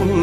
น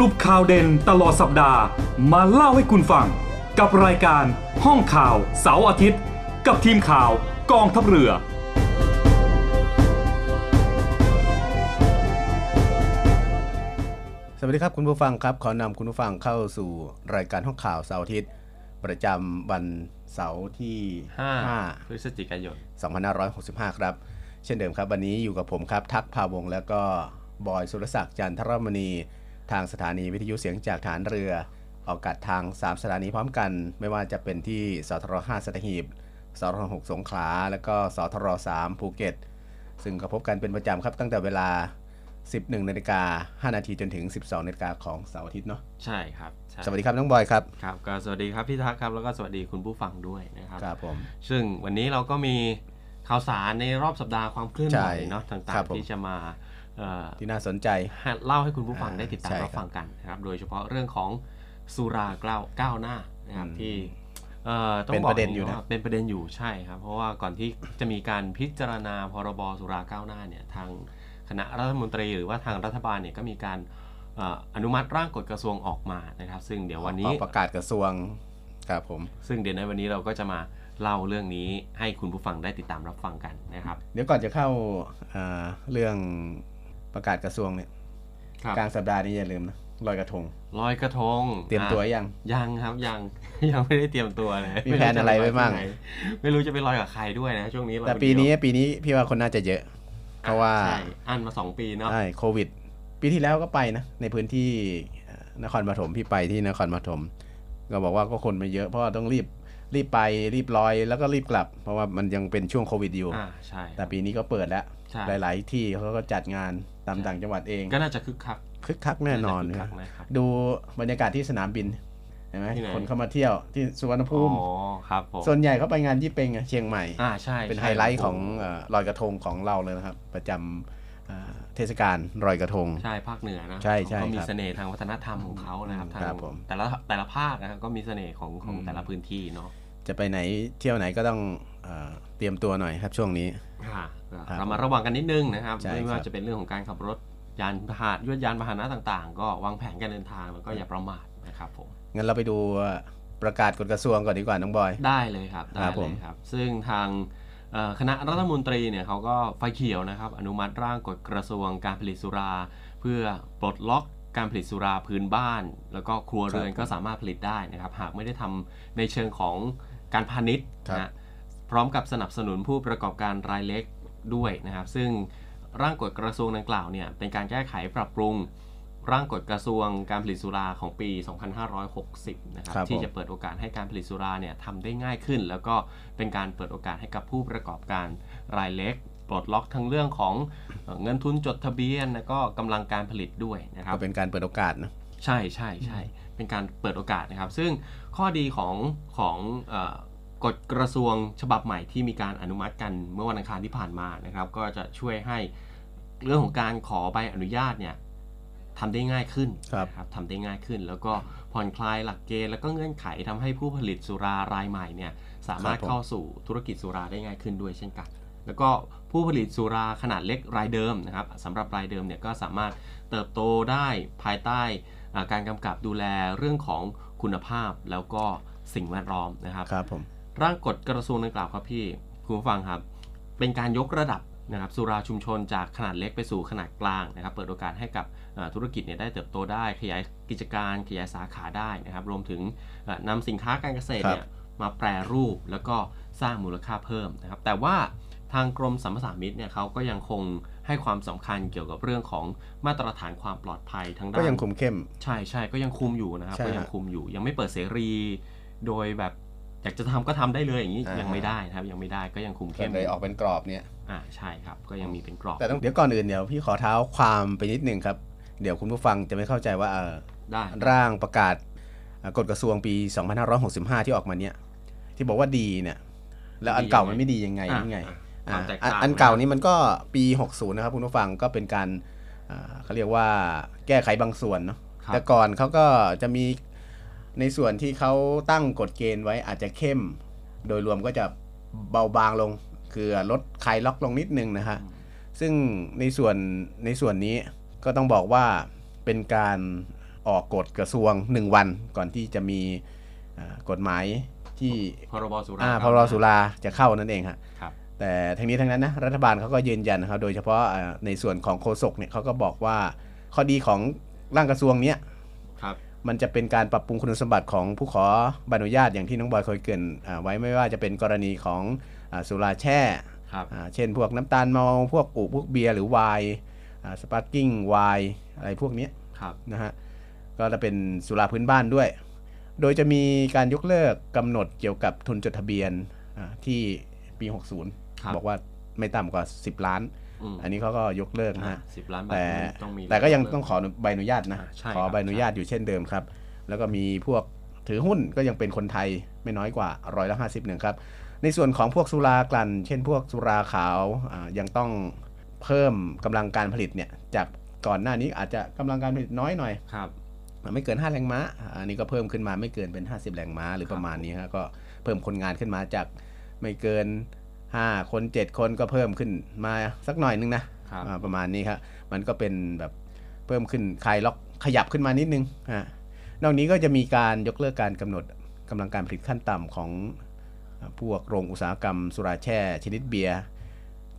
รุปข่าวเด่นตลอดสัปดาห์ มาเล่าให้คุณฟัง กับรายการห้องข่าวเสาร์อาทิตย์ กับทีมข่าวกองทัพเรือ สวัสดีครับคุณผู้ฟังครับ ขอนำคุณผู้ฟังเข้าสู่รายการห้องข่าวเสาร์อาทิตย์ ประจำวันเสาร์ที่พฤศจิกายน5 2565 ครับ เช่นเดิมครับ วันนี้อยู่กับผมครับ ทักพาวงศ์แล้วก็บอยสุรศักดิ์จันทรมณี ทางสถานีวิทยุเสียงจากฐานเรือ ออกอากาศทาง 3 สถานีพร้อมกัน ไม่ว่าจะเป็นที่สทร5สัตหีบสทร6สงขลา แล้วก็สทร3ภูเก็ต ซึ่งก็พบกันเป็นประจำครับตั้งแต่เวลา 11นาฬิกา5นาทีจนถึง 12นาฬิกาของเสาร์อาทิตย์เนาะใช่ครับใช่สวัสดีครับน้องบอยครับครับก็สวัสดีครับพี่ทักครับแล้วก็สวัสดีคุณผู้ฟังด้วยนะครับครับผมซึ่งวันนี้เราก็มีข่าวสารในรอบสัปดาห์ความเคลื่อนไหวใช่เนาะต่าครังบผมๆที่จะมาเอ่อ ที่น่าสนใจเล่าให้คุณผู้ฟังได้ติดตามใช่ครับรับฟังกันนะครับโดยเฉพาะเรื่องของสุราเกล้าก้าวหน้านะครับอืมที่เอ่อต้องเป็นบอกประเด็นอยู่นะว่าเป็นประเด็นอยู่ใช่ครับ เพราะว่าก่อนที่จะมีการพิจารณาพรบสุราก้าวหน้าเนี่ยทางคณะรัฐมนตรีหรือว่าทางรัฐบาลเนี่ยก็มีการเอ่ออนุมัติร่างกฎกระทรวงออกมานะครับ ซึ่งเดี๋ยววันนี้ออกประกาศกระทรวงครับผมซึ่งเดี๋ยวในวันนี้เราก็จะมาเล่าเรื่องนี้ให้คุณผู้ฟังได้ติดตามรับฟังกันนะครับ เดี๋ยวก่อนจะเข้าอ่าเรื่อง ประกาศกระทรวงเนี่ยครับกลางสัปดาห์นี้อย่าลืมนะลอยกระทงลอยกระทง เตรียมตัวยังยังครับยังยังไม่ได้เตรียมตัวเลยมีแผนอะไรไว้บ้างไม่รู้จะไปลอยกับใครด้วยนะช่วงนี้เราแต่ปีนี้ปีนี้พี่ว่าคนน่าจะเยอะ เพราะว่าใช่อันมาสองปีเนาะใช่โควิด ปีที่แล้วก็ไปนะในพื้นที่เอ่อนครปฐมพี่ไปที่นครปฐมก็บอกว่าก็คนมาเยอะเพราะว่าต้องรีบรีบไปรีบลอยแล้วก็รีบกลับ เพราะว่ามันยังเป็นช่วงโควิดอยู่อ่าใช่แต่ปีนี้ก็เปิดแล้วใช่หลาย ๆ ที่เขาก็จัดงาน ตามต่างจังหวัดเอง ก็น่าจะคึกคักคึกคักแน่นอนาจะคึกนะคักนะครับดูบรรยากาศที่สนามบินเห็นไหมที่ไหนคนเข้ามาเที่ยวที่สุวรรณภูอ๋อมิครับผมส่วนใหญ่เขาไปงานยี่เปงอะเชียงใหม่อ่าใช่เป็นใช่ไฮไลท์โโของเอ่อลอยกระทงของเราเลยนะครับ ประจำเอ่อเทศกาลลอยกระทง ใช่ภาคเหนือนะใช่ใช่เขาก็มีครับเสน่ห์ทางวัฒนธรรมของเขานะครับทางครับผมแต่ละแต่ละภาคนะครับก็มีเสน่ห์ของของอืมแต่ละพื้นที่เนาะ จะไปไหนเที่ยวไหนก็ต้องเออเตรียมตัวหน่อยครับช่วงนี้ ค่ะครับเรามาระวังกันนิดนึงนะครับใช่ไม่ว่าครับจะเป็นเรื่องของการขับรถยานพาหนะยวดยานพาหนะต่างๆ ก็วางแผนการเดินทางแล้วก็อย่าประมาทนะครับผม งั้นเราไปดูประกาศกฎกระทรวงก่อนดีกว่าน้องบอย ได้เลยครับครัได้บผเลม ยครับ ซึ่งทางเอ่อคณะรัฐมนตรีเนี่ยเขาก็ไฟเขียวนะครับ อนุมัติร่างกฎกระทรวงการผลิตสุรา เพื่อปลดล็อกการผลิตสุราพื้นบ้าน แล้วก็ครัวเรือนก็สามารถผลิตได้นะครับ หากไม่ได้ทำในเชิงของ การพาณิชย์นะฮะพร้อมกับสนับสนุนผู้ประกอบการรายเล็กด้วยนะครับ ซึ่งร่างกฎกระทรวงดังกล่าวเนี่ยเป็นการแก้ไขปรับปรุงร่างกฎกระทรวงการผลิตสุราของปี 2560 นะครับครับที่ผมจะเปิดโอกาสให้การผลิตสุราเนี่ยทำได้ง่ายขึ้น แล้วก็เป็นการเปิดโอกาสให้กับผู้ประกอบการรายเล็ก ปลดล็อกทั้งเรื่องของเอ่อเงินทุนจดทะเบียน แล้วก็กำลังการผลิตด้วยนะครับก็เป็นการเปิดโอกาสนะใช่ใช่ใช่เป็นการเปิดโอกาสนะครับ ซึ่ง ข้อดีของของเอ่อกฎกระทรวงฉบับใหม่ที่มีการอนุมัติกันเมื่อวันอังคารที่ผ่านมานะครับ ก็จะช่วยให้เรื่องของการขอใบอนุญาตเนี่ยทำได้ง่ายขึ้นครับนะครับทำได้ง่ายขึ้น แล้วก็ผ่อนคลายหลักเกณฑ์แล้วก็เงื่อนไขทำให้ผู้ผลิตสุรารายใหม่เนี่ยสามารถครับผมเข้าสู่ธุรกิจสุราได้ง่ายขึ้นด้วยเช่นกัน แล้วก็ผู้ผลิตสุราขนาดเล็กรายเดิมนะครับสำหรับรายเดิมเนี่ยก็สามารถเติบโตได้ภายใต้อ่าการกำกับดูแลเรื่องของ คุณภาพแล้วก็สิ่งแวดล้อมนะครับครับผมร่างกฎกระทรวงดังกล่าวครับพี่คุณผู้ฟังครับ เป็นการยกระดับนะครับสุราชุมชนจากขนาดเล็กไปสู่ขนาดกลางนะครับ เปิดโอกาสให้กับเอ่อธุรกิจเนี่ยได้เติบโตได้ ขยายกิจการขยายสาขาได้นะครับ รวมถึงเอ่อนำสินค้าการเกษตรเนี่ยมาแปรรูปแล้วก็สร้างมูลค่าเพิ่มนะครับ แต่ว่าทางกรมสัมปทานมิตรเนี่ยเขาก็ยังคงให้ความสำคัญเกี่ยวกับเรื่องของมาตรฐานความปลอดภัยทางด้านก็ยังคุมเข้ม ใช่ใช่ก็ยังคุมอยู่นะครับใช่ก็ยังฮะคุมอยู่ ยังไม่เปิดเสรี โดยแบบอยากจะทำก็ทำได้เลยอย่างนี้อ่ายัยังไม่ได้นะครับยังไม่ได้ก็ยังคุมก็เข้มเลยออกเป็นกรอบเนี่ยอ่าใช่ครับ ก็ยังมีเป็นกรอบ แต่ต้องเดี๋ยวก่อนอื่นเดี๋ยวพี่ขอเท้าความไปนิดนึงครับ เดี๋ยวคุณผู้ฟังจะไม่เข้าใจว่าเอ่อได้ร่างประกาศเอ่อกฎกระทรวงปี 2565 ที่ออกมาเนี่ยที่บอกว่าดีเนี่ยแล้วอันเก่ามันไม่ดียังไงอ่ายังไงอ่า ความแตกต่างอ่าอันเก่านี้มันก็ปี 60 นะครับคุณผู้ฟังก็เป็นการอ่าเขาเรียกว่าแก้ไขบางส่วนเนาะครับแต่ก่อนเขาก็จะมีในส่วนที่เขาตั้งกฎเกณฑ์ไว้อาจจะเข้ม โดยรวมก็จะเบาบางลง คือลดคลายล็อกลงนิดนึงนะฮะซึ่งในส่วนในส่วนนี้ก็ต้องบอกว่าเป็นการออกกฎกระทรวง 1 วันก่อนที่จะมีอ่ากฎหมายที่พรบสุราอ่าพรบสุราจะเข้านั่นเองฮะครับ แต่ทั้งนี้ทั้งนั้นนะรัฐบาลเขาก็ยืนยันนะครับโดยเฉพาะอ่าในส่วนของโฆษกเนี่ยเขาก็บอกว่าข้อดีของร่างกระทรวงเนี้ยครับมันจะเป็นการปรับปรุงคุณสมบัติของผู้ขอใบอนุญาตอย่างที่น้องบอยเคยเกริ่นอ่าไว้ไม่ว่าจะเป็นกรณีของอาสุราแช่ครับอ่าเช่นพวกน้ำตาลเมาพวกอุพวกเบียร์หรือไวน์ sparkling wine อะไรพวกเนี้ยครับนะฮะก็จะเป็นสุราพื้นบ้านด้วย โดยจะมีการยกเลิกกำหนดเกี่ยวกับทุนจดทะเบียนอ่าที่ปี ครับ60บอกว่าไม่ต่ำกว่า 10 ล้านอืมอันนี้เขาก็ยกเลิกนะอ่าฮะสิบล้านบาทแต่ต้องมีแต่ก็ยังต้องขอใบอนุญาตนะอ่าใช่ขอครับ ใบอนุญาตอยู่เช่นเดิมครับ แล้วก็มีพวกถือหุ้นก็ยังเป็นคนไทยไม่น้อยกว่าร้อยละห้าสิบหนึ่งครับ ในส่วนของพวกสุรากลั่น เช่นพวกสุราขาวอ่ายังต้องเพิ่มกำลังการผลิตเนี่ยจากก่อนหน้านี้อาจจะกำลังการผลิตน้อยหน่อย ครับ ไม่เกิน 5 แรงม้า อันนี้ก็เพิ่มขึ้นมาไม่เกินเป็น 50 แรงม้าหรือประมาณนี้ฮะก็เพิ่มคนงานขึ้นมาจากไม่เกิน 5 คน 7 คนก็เพิ่มขึ้นมาสักหน่อยนึงนะครับอ่าประมาณนี้ครับมันก็เป็นแบบเพิ่มขึ้นคลายล็อกขยับขึ้นมานิดนึงฮะนอกนี้ก็จะมีการยกเลิกการกำหนดกำลังการผลิตขั้นต่ำของอ่าพวกโรงอุตสาหกรรมสุราแช่ชนิดเบียร์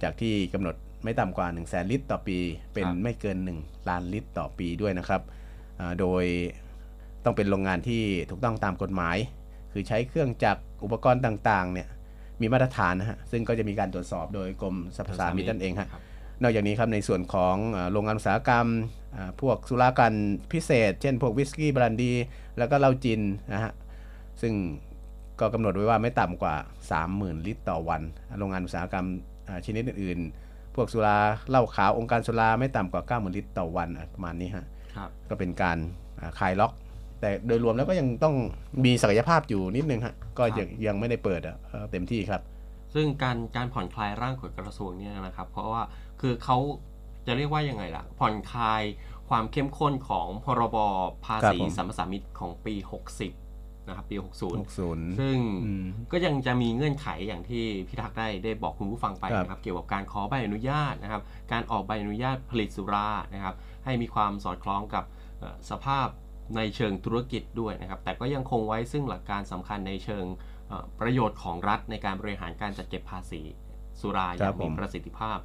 จากที่กำหนดไม่ต่ำกว่า1 0 0 0 0แลิตรต่อปี เป็นครับไม่เกิน 1 ล้านลิตรต่อปีด้วยนะครับอ่าโดยต้องเป็นโรงงานที่ถูกต้องตามกฎหมาย คือใช้เครื่องจักรอุปกรณ์ต่างๆเนี่ย มีมาตรฐานนะฮะซึ่งก็จะมีการตรวจสอบโดยกรมสรรพสามิตนั่นเองฮะครับนอกจากนี้ครับในส่วนของอ่าโรงงานอุตสาหกรรมอ่าพวกสุรากันพิเศษ เช่นพวกวิสกี้บรันดี แล้วก็เหล้าจินนะฮะซึ่งก็กำหนดไว้ว่าไม่ต่ำกว่า 30,000 ลิตรต่อวัน โรงงานอุตสาหกรรมอ่าชนิดอื่นๆ พวกสุราเหล้าขาวองค์การสุราไม่ต่ำกว่า 90,000 ลิตรต่อวันอะประมาณนี้ฮะครับก็เป็นการอ่าคลายล็อก แต่โดยรวมแล้วก็ยังต้องมีศักยภาพอยู่นิดนึงฮะก็ยังยังไม่ได้เปิดอะเอ่อเต็มที่ครับ ซึ่งการการผ่อนคลายร่างกฎกระทรวงเนี่ยนะครับ เพราะว่าคือเขาจะเรียกว่ายังไงล่ะ ผ่อนคลายความเข้มข้นของพรบภาครับษีผมสัมปทานมิตรของปี 60 นะครับ ปี 60 60ซึ่งอืมก็ยังจะมีเงื่อนไขอย่างที่พี่ทักษ์ได้ได้บอกคุณผู้ฟังไปครับนะครับ เกี่ยวกับการขอใบอนุญาตนะครับ การออกใบอนุญาตผลิตสุรานะครับ ให้มีความสอดคล้องกับเอ่อสภาพ ในเชิงธุรกิจด้วยนะครับ แต่ก็ยังคงไว้ซึ่งหลักการสำคัญในเชิงเอ่อประโยชน์ของรัฐในการบริหารการจัดเก็บภาษีสุราอครัย่าบงมีผมประสิทธิภาพ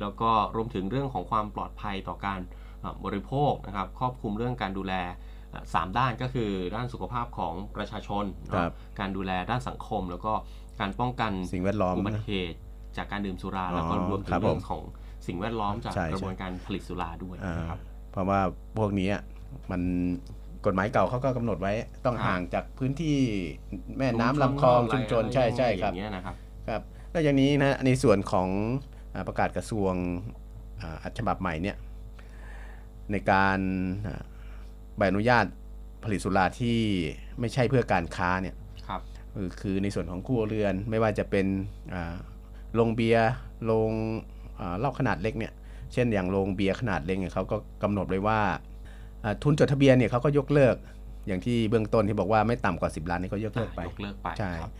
แล้วก็รวมถึงเรื่องของความปลอดภัยต่อการเอ่อบริโภคนะครับ ครอบคลุมเรื่องการดูแลเอ่อสามด้านก็คือด้านสุขภาพของประชาชนเนอะครับการดูแลด้านสังคม แล้วก็การป้องกันสิ่งแวดล้อมอุบันะติเหตุจากการดื่มสุราอ๋อแล้วก็รวมถึครังบเรื่องผมของสิ่งแวดล้อมจากใช่กระบวนการผลิตสุราด้วยอ่านะครับเพราะว่าพวกนี้อะมัน กฎหมายเก่าเขาก็กำหนดไว้ต้องครับห่างจากพื้นที่แม่น้ำลำคลองชุมชนใช่ใช่ครับอย่างเงี้ยนะครับครับแล้วอย่างนี้นะในส่วนของอาประกาศกระทรวงอ่าฉบับใหม่เนี่ยในการอ่าใบอนุญาตผลิตสุราที่ไม่ใช่เพื่อการค้าเนี่ยครับคือคือในส่วนของครัวเรือนไม่ว่าจะเป็นอ่าโรงเบียร์โรงอ่าเหล้าขนาดเล็กเนี่ยเช่นอย่างโรงเบียร์ขนาดเล็กเนี่ยเขาก็กำหนดไว้ว่าอ่า ทุนจดทะเบียนเนี่ยเขาก็ยกเลิก อย่างที่เบื้องต้นที่บอกว่าไม่ต่ำกว่า 10 ล้านนี่ก็ยกเลิกไปยกเลิกไปใช่ครับ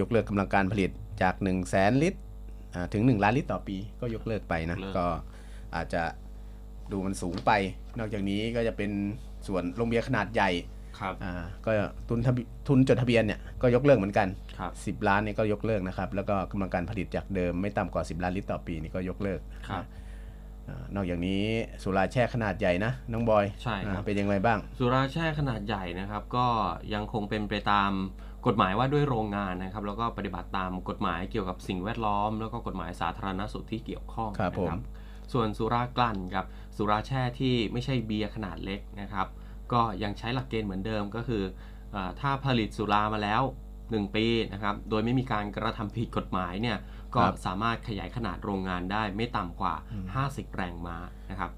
ยกเลิกกำลังการผลิตจาก 1 0 0 0 0แสนลิตรอ่าถึง 1 ล้านลิตรต่อปีก็ยกเลิกไปนะก็อาจจะดูมันสูงไป นอกจากนี้ก็จะเป็นส่วนโรงเบียร์ขนาดใหญ่ครับอ่าก็ทุนทะเบีทุนจดทะเบียนเนี่ยก็ยกเลิกเหมือนกันครับ10ล้านเนี่ยก็ยกเลิกนะครับ แล้วก็กำลังการผลิตจากเดิมไม่ต่ำกว่า 10 ล้านลิตรต่อปีนี่ก็ยกเลิกครับอ่า นอกจากนี้สุราแช่ขนาดใหญ่นะน้องบอยใช่ครับอ่าเป็นยังไงบ้าง สุราแช่ขนาดใหญ่นะครับ ก็ยังคงเป็นไปตามกฎหมายว่าด้วยโรงงานนะครับ แล้วก็ปฏิบัติตามกฎหมายเกี่ยวกับสิ่งแวดล้อม แล้วก็กฎหมายสาธารณสุขที่เกี่ยวข้องครับนะผมส่วนสุรากลั่นกับสุราแช่ที่ไม่ใช่เบียร์ขนาดเล็กนะครับ ก็ยังใช้หลักเกณฑ์เหมือนเดิมก็คืออาถ้าผลิตสุรามาแล้ว 1 ปีนะครับ โดยไม่มีการกระทำผิดกฎหมายเนี่ย ก็ครับสามารถขยายขนาดโรงงานได้ไม่ต่ำกว่า 50 แรงม้านะครับ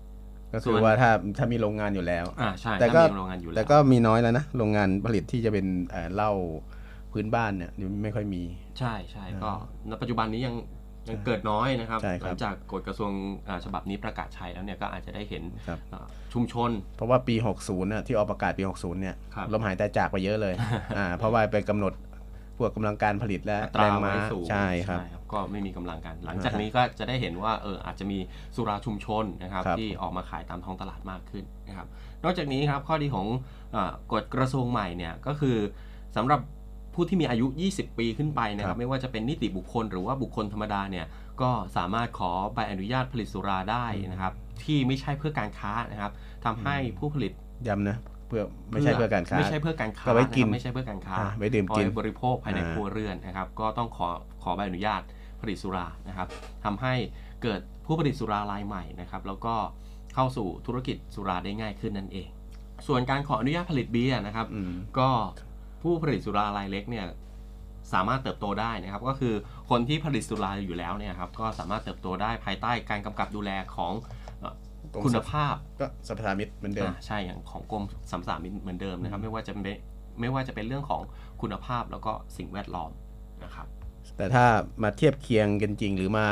ก็ส่คือวนว่าถ้าถ้ามีโรงงานอยู่แล้วอ่าใช่แต่ก็ถ้ามีโรงงานอยู่แล้วแต่ก็มีน้อยแล้วนะโรงงานผลิตที่จะเป็นเอ่อเหล้าพื้นบ้านเนี่ยไม่ค่อยมี ใช่ใช่ก็ณปัจจุบันนี้ยังยังเกิดน้อยนะครับใช่ครับหลังจากกฎกระทรวงอ่าฉบับนี้ประกาศใช้แล้วเนี่ยก็อาจจะได้เห็นครับอ่าชุมชน เพราะว่าปี 60น่ะที่ออกประกาศปี 60เนี่ยครับลมหายใจจากไปเยอะเลยอ่าเพราะว่าไปกำหนด พวกกำลังการผลิตและอัตแรรางม้าไว้สูงใช่ครับ ก็ไม่มีกำลังกัน หลังจากนี้ก็จะได้เห็นว่าเอออาจจะมีสุราชุมชนนะครับครับที่ออกมาขายตามท้องตลาดมากขึ้นนะครับ นอกจากนี้ครับข้อดีของอากฎกระทรวงใหม่เนี่ยก็คือสำหรับผู้ที่มีอายุ 20 ปีขึ้นไปนะคครัรับบไม่ว่าจะเป็นนิติบุคคลหรือว่าบุคคลธรรมดาเนี่ยก็สามารถขอใบอนุญาตผลิตสุราได้นะครับ ที่ไม่ใช่เพื่อการค้านะครับทำให้ผู้ผลิตย้ำนะ เพื่อไม่ใช่เพื่อการค้าไม่ใช่เพื่อการค้าก็ไว้กินนะครับไม่ใช่เพื่อการค้าอ่าไว้ดื่มกินเอาไบริโภคภายในอ่าครัวเรือนนะครับ ก็ต้องขอขอใบอนุญาตผลิตสุรานะครับทำให้เกิดผู้ผลิตสุรารายใหม่นะครับ แล้วก็เข้าสู่ธุรกิจสุราได้ง่ายขึ้นนั่นเอง ส่วนการขออนุญาตผลิตเบียร์นะครับอืมก็ผู้ผลิตสุรารายเล็กเนี่ยสามารถเติบโตได้นะครับ ก็คือคนที่ผลิตสุราอยู่แล้วเนี่ยครับก็สามารถเติบโตได้ภายใต้การกำกับดูแลของเอ่อ กรมคุณภาพก็สัพพามิตรเหมือนเดิมอ่าใช่อย่างของกรมสามสามิตเหมือนเดิมนะครับ ไม่ว่าจะเป็นไม่ว่าจะเป็นเรื่องของคุณภาพแล้วก็สิ่งแวดล้อมนะครับ แต่ถ้ามาเทียบเคียงกันจริง หรือมา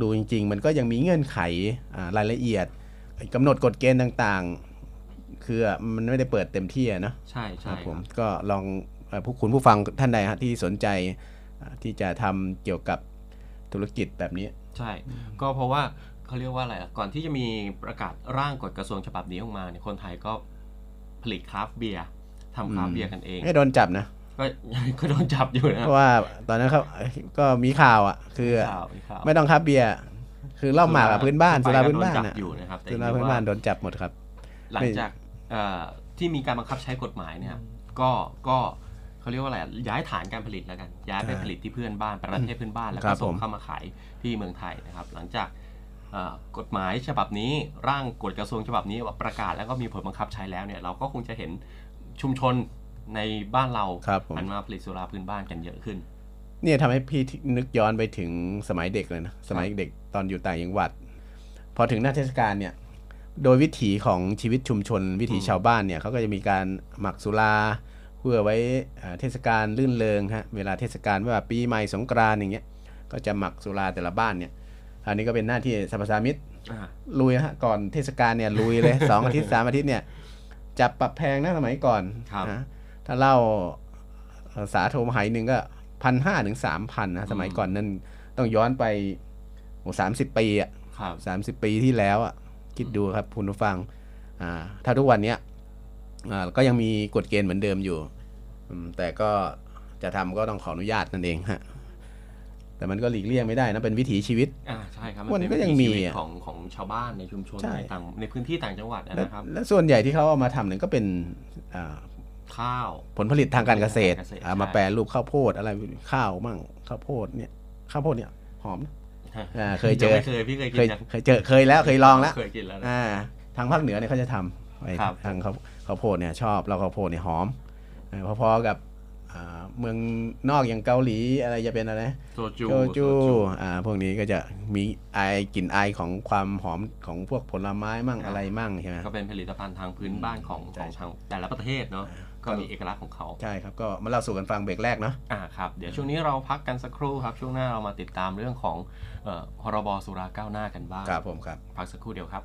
ดูจริง ๆ มันก็ยังมีเงื่อนไขอ่ารายละเอียดกำหนดกฎเกณฑ์ต่างๆ คือมันไม่ได้เปิดเต็มที่อะเนอะใช่คใช่รับคผรัมบก็ลองเอ่อผู้คุณผู้ฟังท่านใดฮะที่สนใจอ่าที่จะทำเกี่ยวกับธุรกิจแบบนี้ ใช่ ก็เพราะว่า เขาเรียกว่าอะไรอะก่อนที่จะมีประกาศร่างกฎกระทรวงฉบับนี้ออกมาเนี่ยคนไทยก็ผลิตคราฟต์เบียร์ทำคราฟต์เบียร์กันเองให้โดนจับนะก็ก็โดนจับอยู่นะเพราะว่าตอนนั้นเขาก็มีข่าวอะ คือข่าวมีข่าวไม่ต้องครับเบียร์คือเหล่าหมากอะพื้นบ้านสุราพื้นบ้านโดอะจับอยู่นะครับแต่สุราพื้นบ้านโดนจับหมดครับ หลังจากเอ่อที่มีการบังคับใช้กฎหมายเนี่ยก็ก็เขาเรียกว่าอะไรอะย้ายฐานการผลิตแล้วกัน ย้ายไปใช่ผลิตที่เพื่อนบ้านประเทศเพื่อนบ้านแล้วครัก็บส่งผมเข้ามาขายที่เมืองไทยนะครับ หลังจากเอ่อ กฎหมายฉบับนี้ร่างกฎกระทรวงฉบับนี้ประกาศแล้วก็มีผลบังคับใช้แล้วเนี่ยเราก็คงจะเห็นชุมชนในบ้านเราครับผมหันมาผลิตสุราพื้นบ้านกันเยอะขึ้น เนี่ยทำให้พี่นึกย้อนไปถึงสมัยเด็กเลยนะสมัยเด็กตอนอยู่ต่างจังหวัด พอถึงหน้าเทศกาลเนี่ย โดยวิถีของชีวิตชุมชน วิถีอืมชาวบ้านเนี่ยเขาก็จะมีการหมักสุราเพื่อไว้อ่าเทศกาลลื่นเริงฮะเวลาเทศกาลว่าปีใหม่สงกรานต์อย่างเงี้ยก็จะหมักสุราแต่ละบ้านเนี่ย อันนี้ก็เป็นหน้าที่สรรพสามิตอ่าลุยฮะก่อนเทศกาลเนี่ยลุยเลยสองอาทิตย์สามอาทิตย์เนี่ยจับปรับแพงนะสมัยก่อนครับนะถ้าเหล้าเอ่อสาโทมหายหนึ่งก็พันห้าถึงสามพันนะสมัยก่อนนั้นต้องย้อนไปโอ้สามสิบปีอะครับสามสิบปีที่แล้วอะคิดดูครับคุณผู้ฟัง อ่า ถ้าทุกวันเนี้ยอ่าก็ยังมีกฎเกณฑ์เหมือนเดิมอยู่อืมแต่ก็จะทำก็ต้องขออนุญาตนั่นเองฮะ แต่มันก็หลีกเลี่ยงไม่ได้นะเป็นวิถีชีวิตอ่าใช่ครับมันเป็ก็ยังวิถีมีชีวิตอะของของชาวบ้านในชุมชนใช่ในต่างในพื้นที่ต่างจังหวัดอะและนะครับและส่วนใหญ่ที่เขาเอามาทำเนี่ยก็เป็นอ่าข้าวผลผลิตทางการเกษตรทางการเกษตรเอามาใช่แปรรูปข้าวโพดอะไรข้าวมั่งข้าวโพดเนี่ยข้าวโพดเนี่ยหอมนะอ่าเคยเจองไม่เคยพี่เคยเคกิยนยังเคยเจอเคยแล้วเคยลองแล้วเคยกินแล้วนะอ่าทางภาคเหนือเนี่ยเขาจะทำไอ้ครับทางข้าวข้าวโพดเนี่ยชอบเราข้าวโพดเนี่ยหอมเออพอๆกับอ่า เมืองนอกอย่างเกาหลีอะไรจะเป็นอะไรโซจูโจจูโซอ่าพวกนี้ก็จะมีไอายกลิ่นไอายของความหอมของพวกผลไม้มั่งอะไรมั่งใช่ไหมก็เป็นผลิตภัณฑ์ทางพื้นบ้านของใช่ของทางแต่ละประเทศเนาะก็มีเอกลักษณ์ของเขา ใช่ครับก็มาเล่าสู่กันฟังเบรกแรกเนาะอ่าครับเดี๋ยวช่วงนี้เราพักกันสักครู่ครับช่วงหน้าเรามาติดตามเรื่องของเอ่อพรบสุราก้าวหน้ากันบ้างครับผมครับพักสักครู่เดียวครับ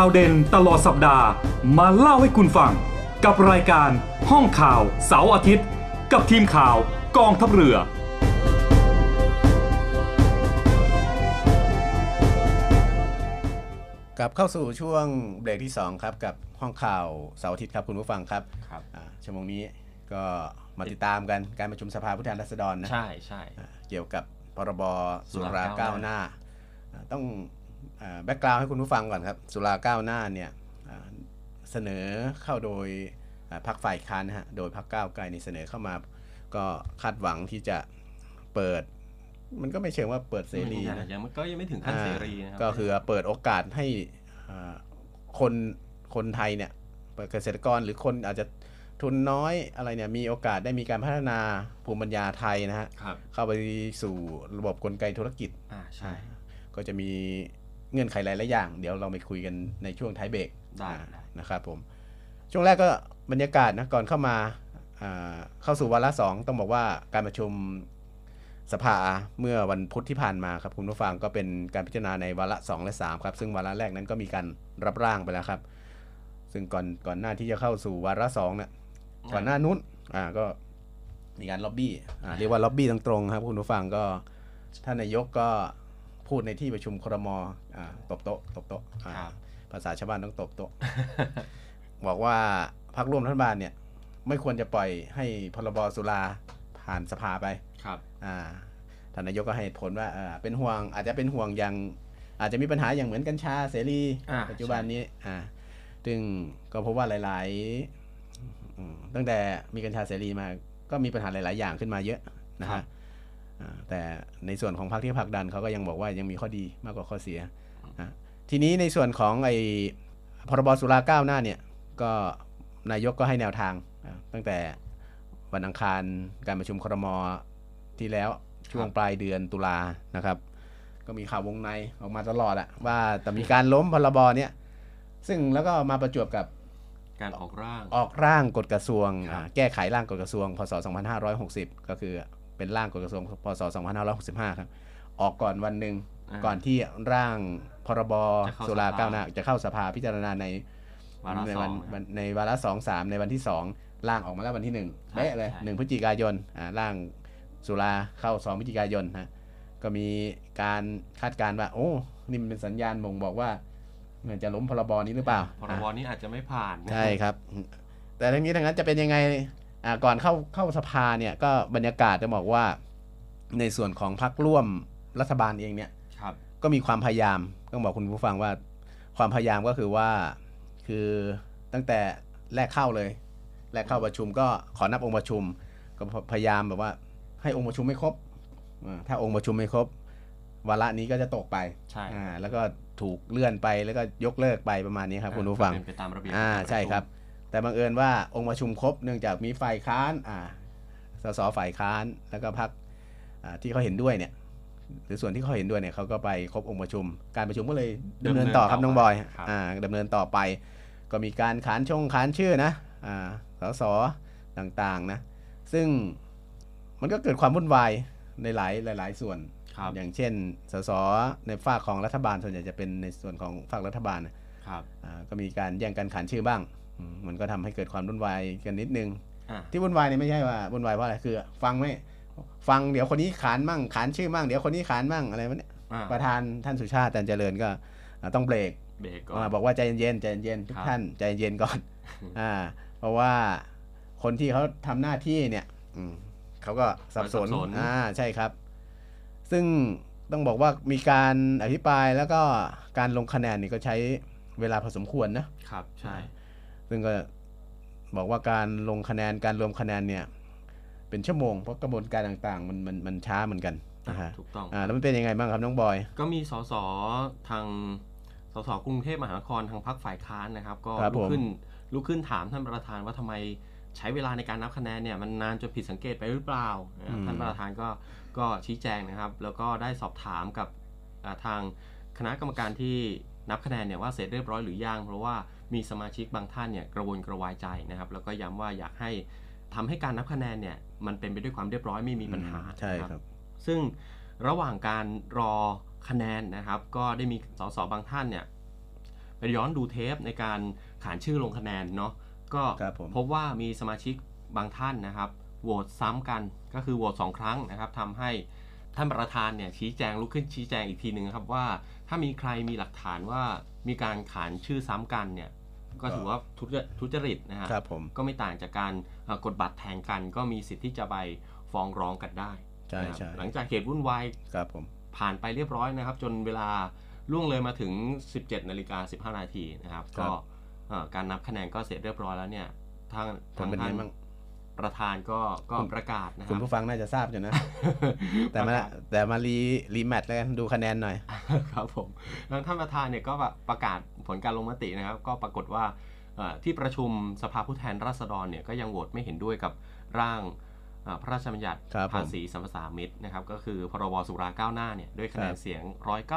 าวเด่นตลอดสัปดาห์ มาเล่าให้คุณฟัง กับรายการห้องข่าวเสาร์อาทิตย์ กับทีมข่าวกองทัพเรือกลับเข้าสู่ช่วงเบรกที่ 2 ครับ กับห้องข่าวเสาร์อาทิตย์ครับคุณผู้ฟังครับครับอ่าชั่วโมงนี้ก็มาติดตามกันการประชุมสภาผู้แทนราษฎรนะใช่ใช่อ่าเกี่ยวกับพรบสุราสุราก้าก้าววหหน้าน้าอ่าต้อง แบ็กกราวให้คุณผู้ฟังก่อนครับ สุราก้าวหน้าเนี่ยอ่าเสนอเข้าโดยอ่าพรรคฝ่ายค้านนะฮะ โดยพรรคก้าวไกลนี่เสนอเข้ามา ก็คาดหวังที่จะเปิด มันก็ไม่เชิงว่าเปิดเสรีอ่านะยังก็ยังไม่ถึงขั้นเสรีนะครัก็คือเปิดโอกาสให้อ่าคนคนไทยเนี่ยเกษตรกรหรือคนอาจจะทุนน้อยอะไรเนี่ยมีโอกาสได้มีการพัฒนาภูมิปัญญาไทยนะฮะครับเข้าไปสู่ระบบกลไกธุรกิจอ่าใช่ ก็จะมี เงื่อนไขหลายๆอย่าง เดี๋ยวเราไปคุยกันในช่วงท้ายเบรกได้อ่าได้นะครับผม ช่วงแรกก็บรรยากาศนะก่อนเข้ามาอ่าเข้าสู่วาระสองต้องบอกว่าการประชุมสภาเมื่อวันพุธที่ผ่านมาครับคุณผู้ฟังก็เป็นการพิจารณาในวาระ 2 และ 3 ครับ ซึ่งวาระแรกนั้นก็มีการรับร่างไปแล้วครับ ซึ่งก่อนก่อนหน้าที่จะเข้าสู่วาระสองเนี่ยก่อนหน้านู้นอ่าก็มีการล็อบบี้อ่าเรียกว่าล็อบบี้ตรงๆครับ คุณผู้ฟังก็ท่านนายกก็ พูดในที่ประชุมครมอ่าตบโต๊ะตบโต๊ะอ่าครับภาษาชาวบ้านต้องตบโต๊ะบอกว่าพรรคร่วมรัฐบาลเนี่ย ไม่ควรจะปล่อยให้พรบสุราผ่านสภาไปครับอ่าท่านนายกก็ให้เหตุผลว่าเออเป็นห่วงอาจจะเป็นห่วงอย่าง อาจจะมีปัญหาอย่างเหมือนกัญชาเสรีอ่าปัจจุบันนี้อ่าซึ่งก็พบว่าหลายๆอืมตั้งแต่มีกัญชาเสรีมา ก็มีปัญหาหลาย ๆ อย่างขึ้นมาเยอะนะครัฮะบอ่า แต่ในส่วนของพรรคที่ผลักดันเขาก็ยังบอกว่ายังมีข้อดีมากกว่าข้อเสียนะทีนี้ในส่วนของไอ้พรบสุราก้าวหน้าเนี่ยก็นายกก็ให้แนวทางอ่าตั้งแต่วันอังคารการประชุมครมที่แล้วช่วงปลายเดือนตุลานะครับ ก็มีข่าววงในออกมาตลอดอะว่าแต่มีการล้มพรบเนี่ยซึ่งแล้วก็มาประจวบกับการออกร่างออกร่างกฎกระทรวงครับอ่าแก้ไขร่างกฎกระทรวงพศ2560 ก็คือ เป็นร่างกฎกระทรวงพศ 2565 ครับ ออกก่อนวันหนึ่งาก่อนที่ร่างพรบจะเข้าสุราสภาก้าวหน้าจะเข้าสภาพิจารณาในวาระในสวัอนงวันในวาระสองสามในวันที่สองร่างออกมาแล้ววันที่หนึ่งใช่เป๊ะเลยใช่หนึ่งพฤศจิกายนอ่าร่างสุราเข้าสองพฤศจิกายนฮะก็มีการคาดการณ์ว่า โอ้นี่มันเป็นสัญญาณบ่งบอกว่ามันจะล้มพรบนี้หรือเปล่า พรบนี้อาจจะไม่ผ่านใช่ครับ แต่ทั้งนี้ทั้งนั้นจะเป็นยังไงอ่า ก่อนเข้าเข้าสภาเนี่ยก็บรรยากาศจะบอกว่าในส่วนของพรรคร่วมรัฐบาลเองเนี่ยครับก็มีความพยายามต้องบอกคุณผู้ฟังว่าความพยายามก็คือว่าคือตั้งแต่แรกเข้าเลย แรกเข้าประชุมก็ขอนับองค์ประชุม ก็พยายามแบบว่าให้องค์ประชุมไม่ครบอ่าถ้าองค์ประชุมไม่ครบวาระนี้ก็จะตกไปใช่อ่าแล้วก็ถูกเลื่อนไปแล้วก็ยกเลิกไปประมาณนี้ครับคุณผู้ฟังเป็นไปตามระเบียบอ่าการปะชุมใช่ครับ แต่บังเอิญว่าองค์ประชุมครบเนื่องจากมีฝ่ายค้านอ่าสสฝ่ายค้านแล้วก็พรรคอ่าที่เขาเห็นด้วยเนี่ยหรือส่วนที่เขาเห็นด้วยเนี่ยเขาก็ไปครบองค์ประชุม การประชุมก็เลยดำเนินต่อครับน้องบอยอ่าดำเนินต่อไป ก็มีการขานชงขานชื่อนะอ่าสสต่างๆนะซึ่งมันก็เกิดความวุ่นวายในหลายหลาย ๆ ส่วนครับอย่างเช่น สสในฝากของรัฐบาลส่วนใหญ่จะเป็นในส่วนของฝากรัฐบาลนะครับอ่าก็มีการแย่งกันขานชื่อบ้างอื มมันก็ทำให้เกิดความวุ่นวายกันนิดนึงอ่าที่วุ่นวายเนี่ยไม่ใช่ว่าวุ่นวายเพราะอะไรคือ ฟังไม่ฟังเดี๋ยวคนนี้ขานมั่งขานชื่อมั่งเดี๋ยวคนนี้ขานมั่งอะไรวะเนี่ยอ่าประธานท่านสุชาติตันเจริญก็อ่าต้องเบรกเบรกก่ออ่านบอกว่าใจเย็นๆใจเย็นๆทุกครับท่านใจเย็นก่อนอ่าเพราะว่าคนที่เขาทำหน้าที่เนี่ยอืมเขาก็สับสนสับสนอ่าใช่ครับ ซึ่งต้องบอกว่ามีการอภิปรายแล้วก็การลงคะแนนนี่ก็ใช้เวลาพอสมควรนะครับ ใช่ ซึ่งก็บอกว่าการลงคะแนนการรวมคะแนนเนี่ยเป็นชั่วโมงเพราะกระบวนการต่างๆ มันมันมันช้าเหมือนกันนะฮะถูกต้องอ่าแล้วมันเป็นยังไงบ้างครับน้องบอย ก็มีสสทางสสกรุงเทพมหานครทางพรรคฝ่ายค้านนะครับ ก็ครับลุผกมขึ้นลุกขึ้นถามท่านประธานว่าทำไมใช้เวลาในการนับคะแนนเนี่ยมันนานจนผิดสังเกตไปหรือเปล่านะครับท่านประธานก็ก็ชี้แจงนะครับ แล้วก็ได้สอบถามกับอ่าทางคณะกรรมการที่นับคะแนนเนี่ยว่าเสร็จเรียบร้อยหรือยังเพราะว่า มีสมาชิกบางท่านเนี่ยกระวนกระวายใจนะครับ แล้วก็ย้ำว่าอยากให้ทำให้การนับคะแนนเนี่ยมันเป็นไปด้วยความเรียบร้อยไม่มีปัญหาใช่นะครับบซึ่งระหว่างการรอคะแนนนะครับ ก็ได้มีสสบางท่านเนี่ยไปย้อนดูเทปในการขานชื่อลงคะแนนเนาะก็ครับผมพบว่ามีสมาชิกบางท่านนะครับโหวตซ้ำกันก็คือโหวตสองครั้งนะครับทำให้ท่านประธานเนี่ยชี้แจงลุกขึ้นชี้แจงอีกทีหนึ่งครับว่า ถ้ามีใครมีหลักฐานว่ามีการขานชื่อซ้ำกันเนี่ย ก็ถือว่าทุจทุจริตนะฮะครับผมก็ไม่ต่างจากการเอ่อกดบัตรแทนกัน ก็มีสิทธิ์ที่จะไปฟ้องร้องกันได้ใช่นะครับใช่หลังจากเหตุวุ่นวายครับผมผ่านไปเรียบร้อยนะครับ จนเวลาล่วงเลยมาถึง 17นาฬิกา15นาทีนะครับครัก็บเอ่อการนับคะแนนก็เสร็จเรียบร้อยแล้วเนี่ยทางผลทางเป็นไงท่านบ้าง ประธานก็ก็คุณประกาศนะคคุรัณบผู้ฟังน่าจะทราบอยู่นะ แต่มาประกาศแต่มารีรีแมทแล้วกันดูคะแนนหน่อย ครับผมแล้วท่านประธานเนี่ยก็แบบประกาศผลการลงมตินะครับ ก็ปรากฏว่าเอ่อที่ประชุมสภาผู้แทนราษฎรเนี่ยก็ยังโหวตไม่เห็นด้วยกับร่างเอ่อพระราชบัญญัติครับผมภาษีสัมปทานมิตรนะครับ ก็คือพรบสุราก้าวหน้าเนี่ยด้วยคะแนครันบเสียง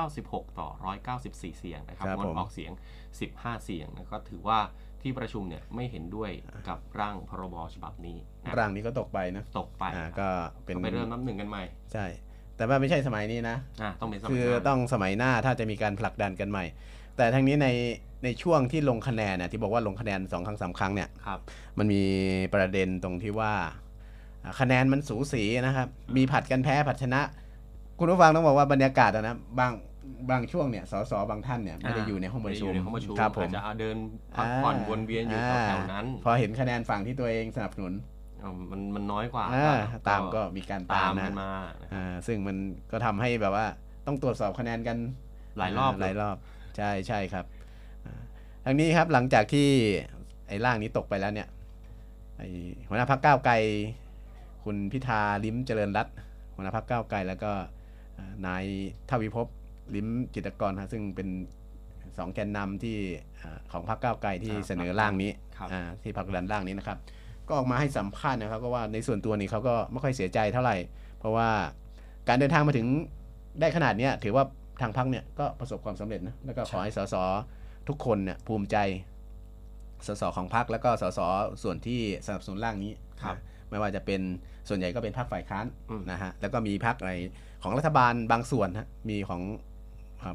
196 ต่อ 194 เสียงนะครับครับงดผมออกเสียง 15 เสียงนะก็ถือว่า ที่ประชุมเนี่ยไม่เห็นด้วยกับร่างพรบฉบับนี้นะร่างนี้ก็ตกไปนะตกไปอ่าครับก็เป็นก็ไปเริ่มนับหนึ่งกันใหม่ ใช่ แต่ว่าไม่ใช่สมัยนี้นะอะต้องเป็นสมัยคือหน้าต้องสมัยหน้าถ้าจะมีการผลักดันกันใหม่ แต่ทั้งนี้ในในช่วงที่ลงคะแนนเนี่ยที่บอกว่าลงคะแนนสองครั้งสามครั้งเนี่ยครับมันมีประเด็นตรงที่ว่าอ่าคะแนนมันสูสีนะครับ มีผัดกันแพ้ผัดชนะ คุณผู้ฟังต้องบอกว่าบรรยากาศอะนะบาง บางช่วงเนี่ยสสบางท่านเนี่ยไม่ได้อยู่ในห้องประชุมไได้อยู่ในห้องประชุมครับผมอาจจะเอาเดินพักผ่อนวนเวียนอยู่แถวๆนั้น พอเห็นคะแนนฝั่งที่ตัวเองสนับสนุนอ่ามันมันน้อยกว่าอ่าตามก็มีการตาตามมนะกันมานะครับอ่าซึ่งมันก็ทำให้แบบว่าต้องตรวจสอบคะแนนกันหลายรอบหลายรอบใช่ใช่ครับอ่าทางนี้ครับหลังจากที่ไอ้ร่างนี้ตกไปแล้วเนี่ยไอ้หัวหน้าพักก้าวไกล คุณพิธาลิ้มเจริญรัตน์หัวหน้าพักก้าวไกลแล้วก็อ่านายทวิภพ ลิ้มจิตรกรครับซึ่งเป็นสองแกนนำที่อ่าของพักก้าวไกลที่เสนอร่างนี้ครับอ่าที่ผลักดันร่างนี้นะครับ ก็ออกมาให้สัมภาษณ์นะครับก็ว่าในส่วนตัวนี้เขาก็ไม่ค่อยเสียใจเท่าไหร่ เพราะว่าการเดินทางมาถึงได้ขนาดเนี้ยถือว่าทางพักเนี่ยก็ประสบความสำเร็จนะแล้วก็ขอให้สสทุกคนเนี่ยภูมิใจสสของพักแล้วก็สสส่วนที่สนับสนุนร่างนี้ครับนะไม่ว่าจะเป็นส่วนใหญ่ก็เป็นพรรคฝ่ายค้านอืมนะฮะแล้วก็มีพรรคอะไรของรัฐบาลบางส่วนฮะมีของอ่า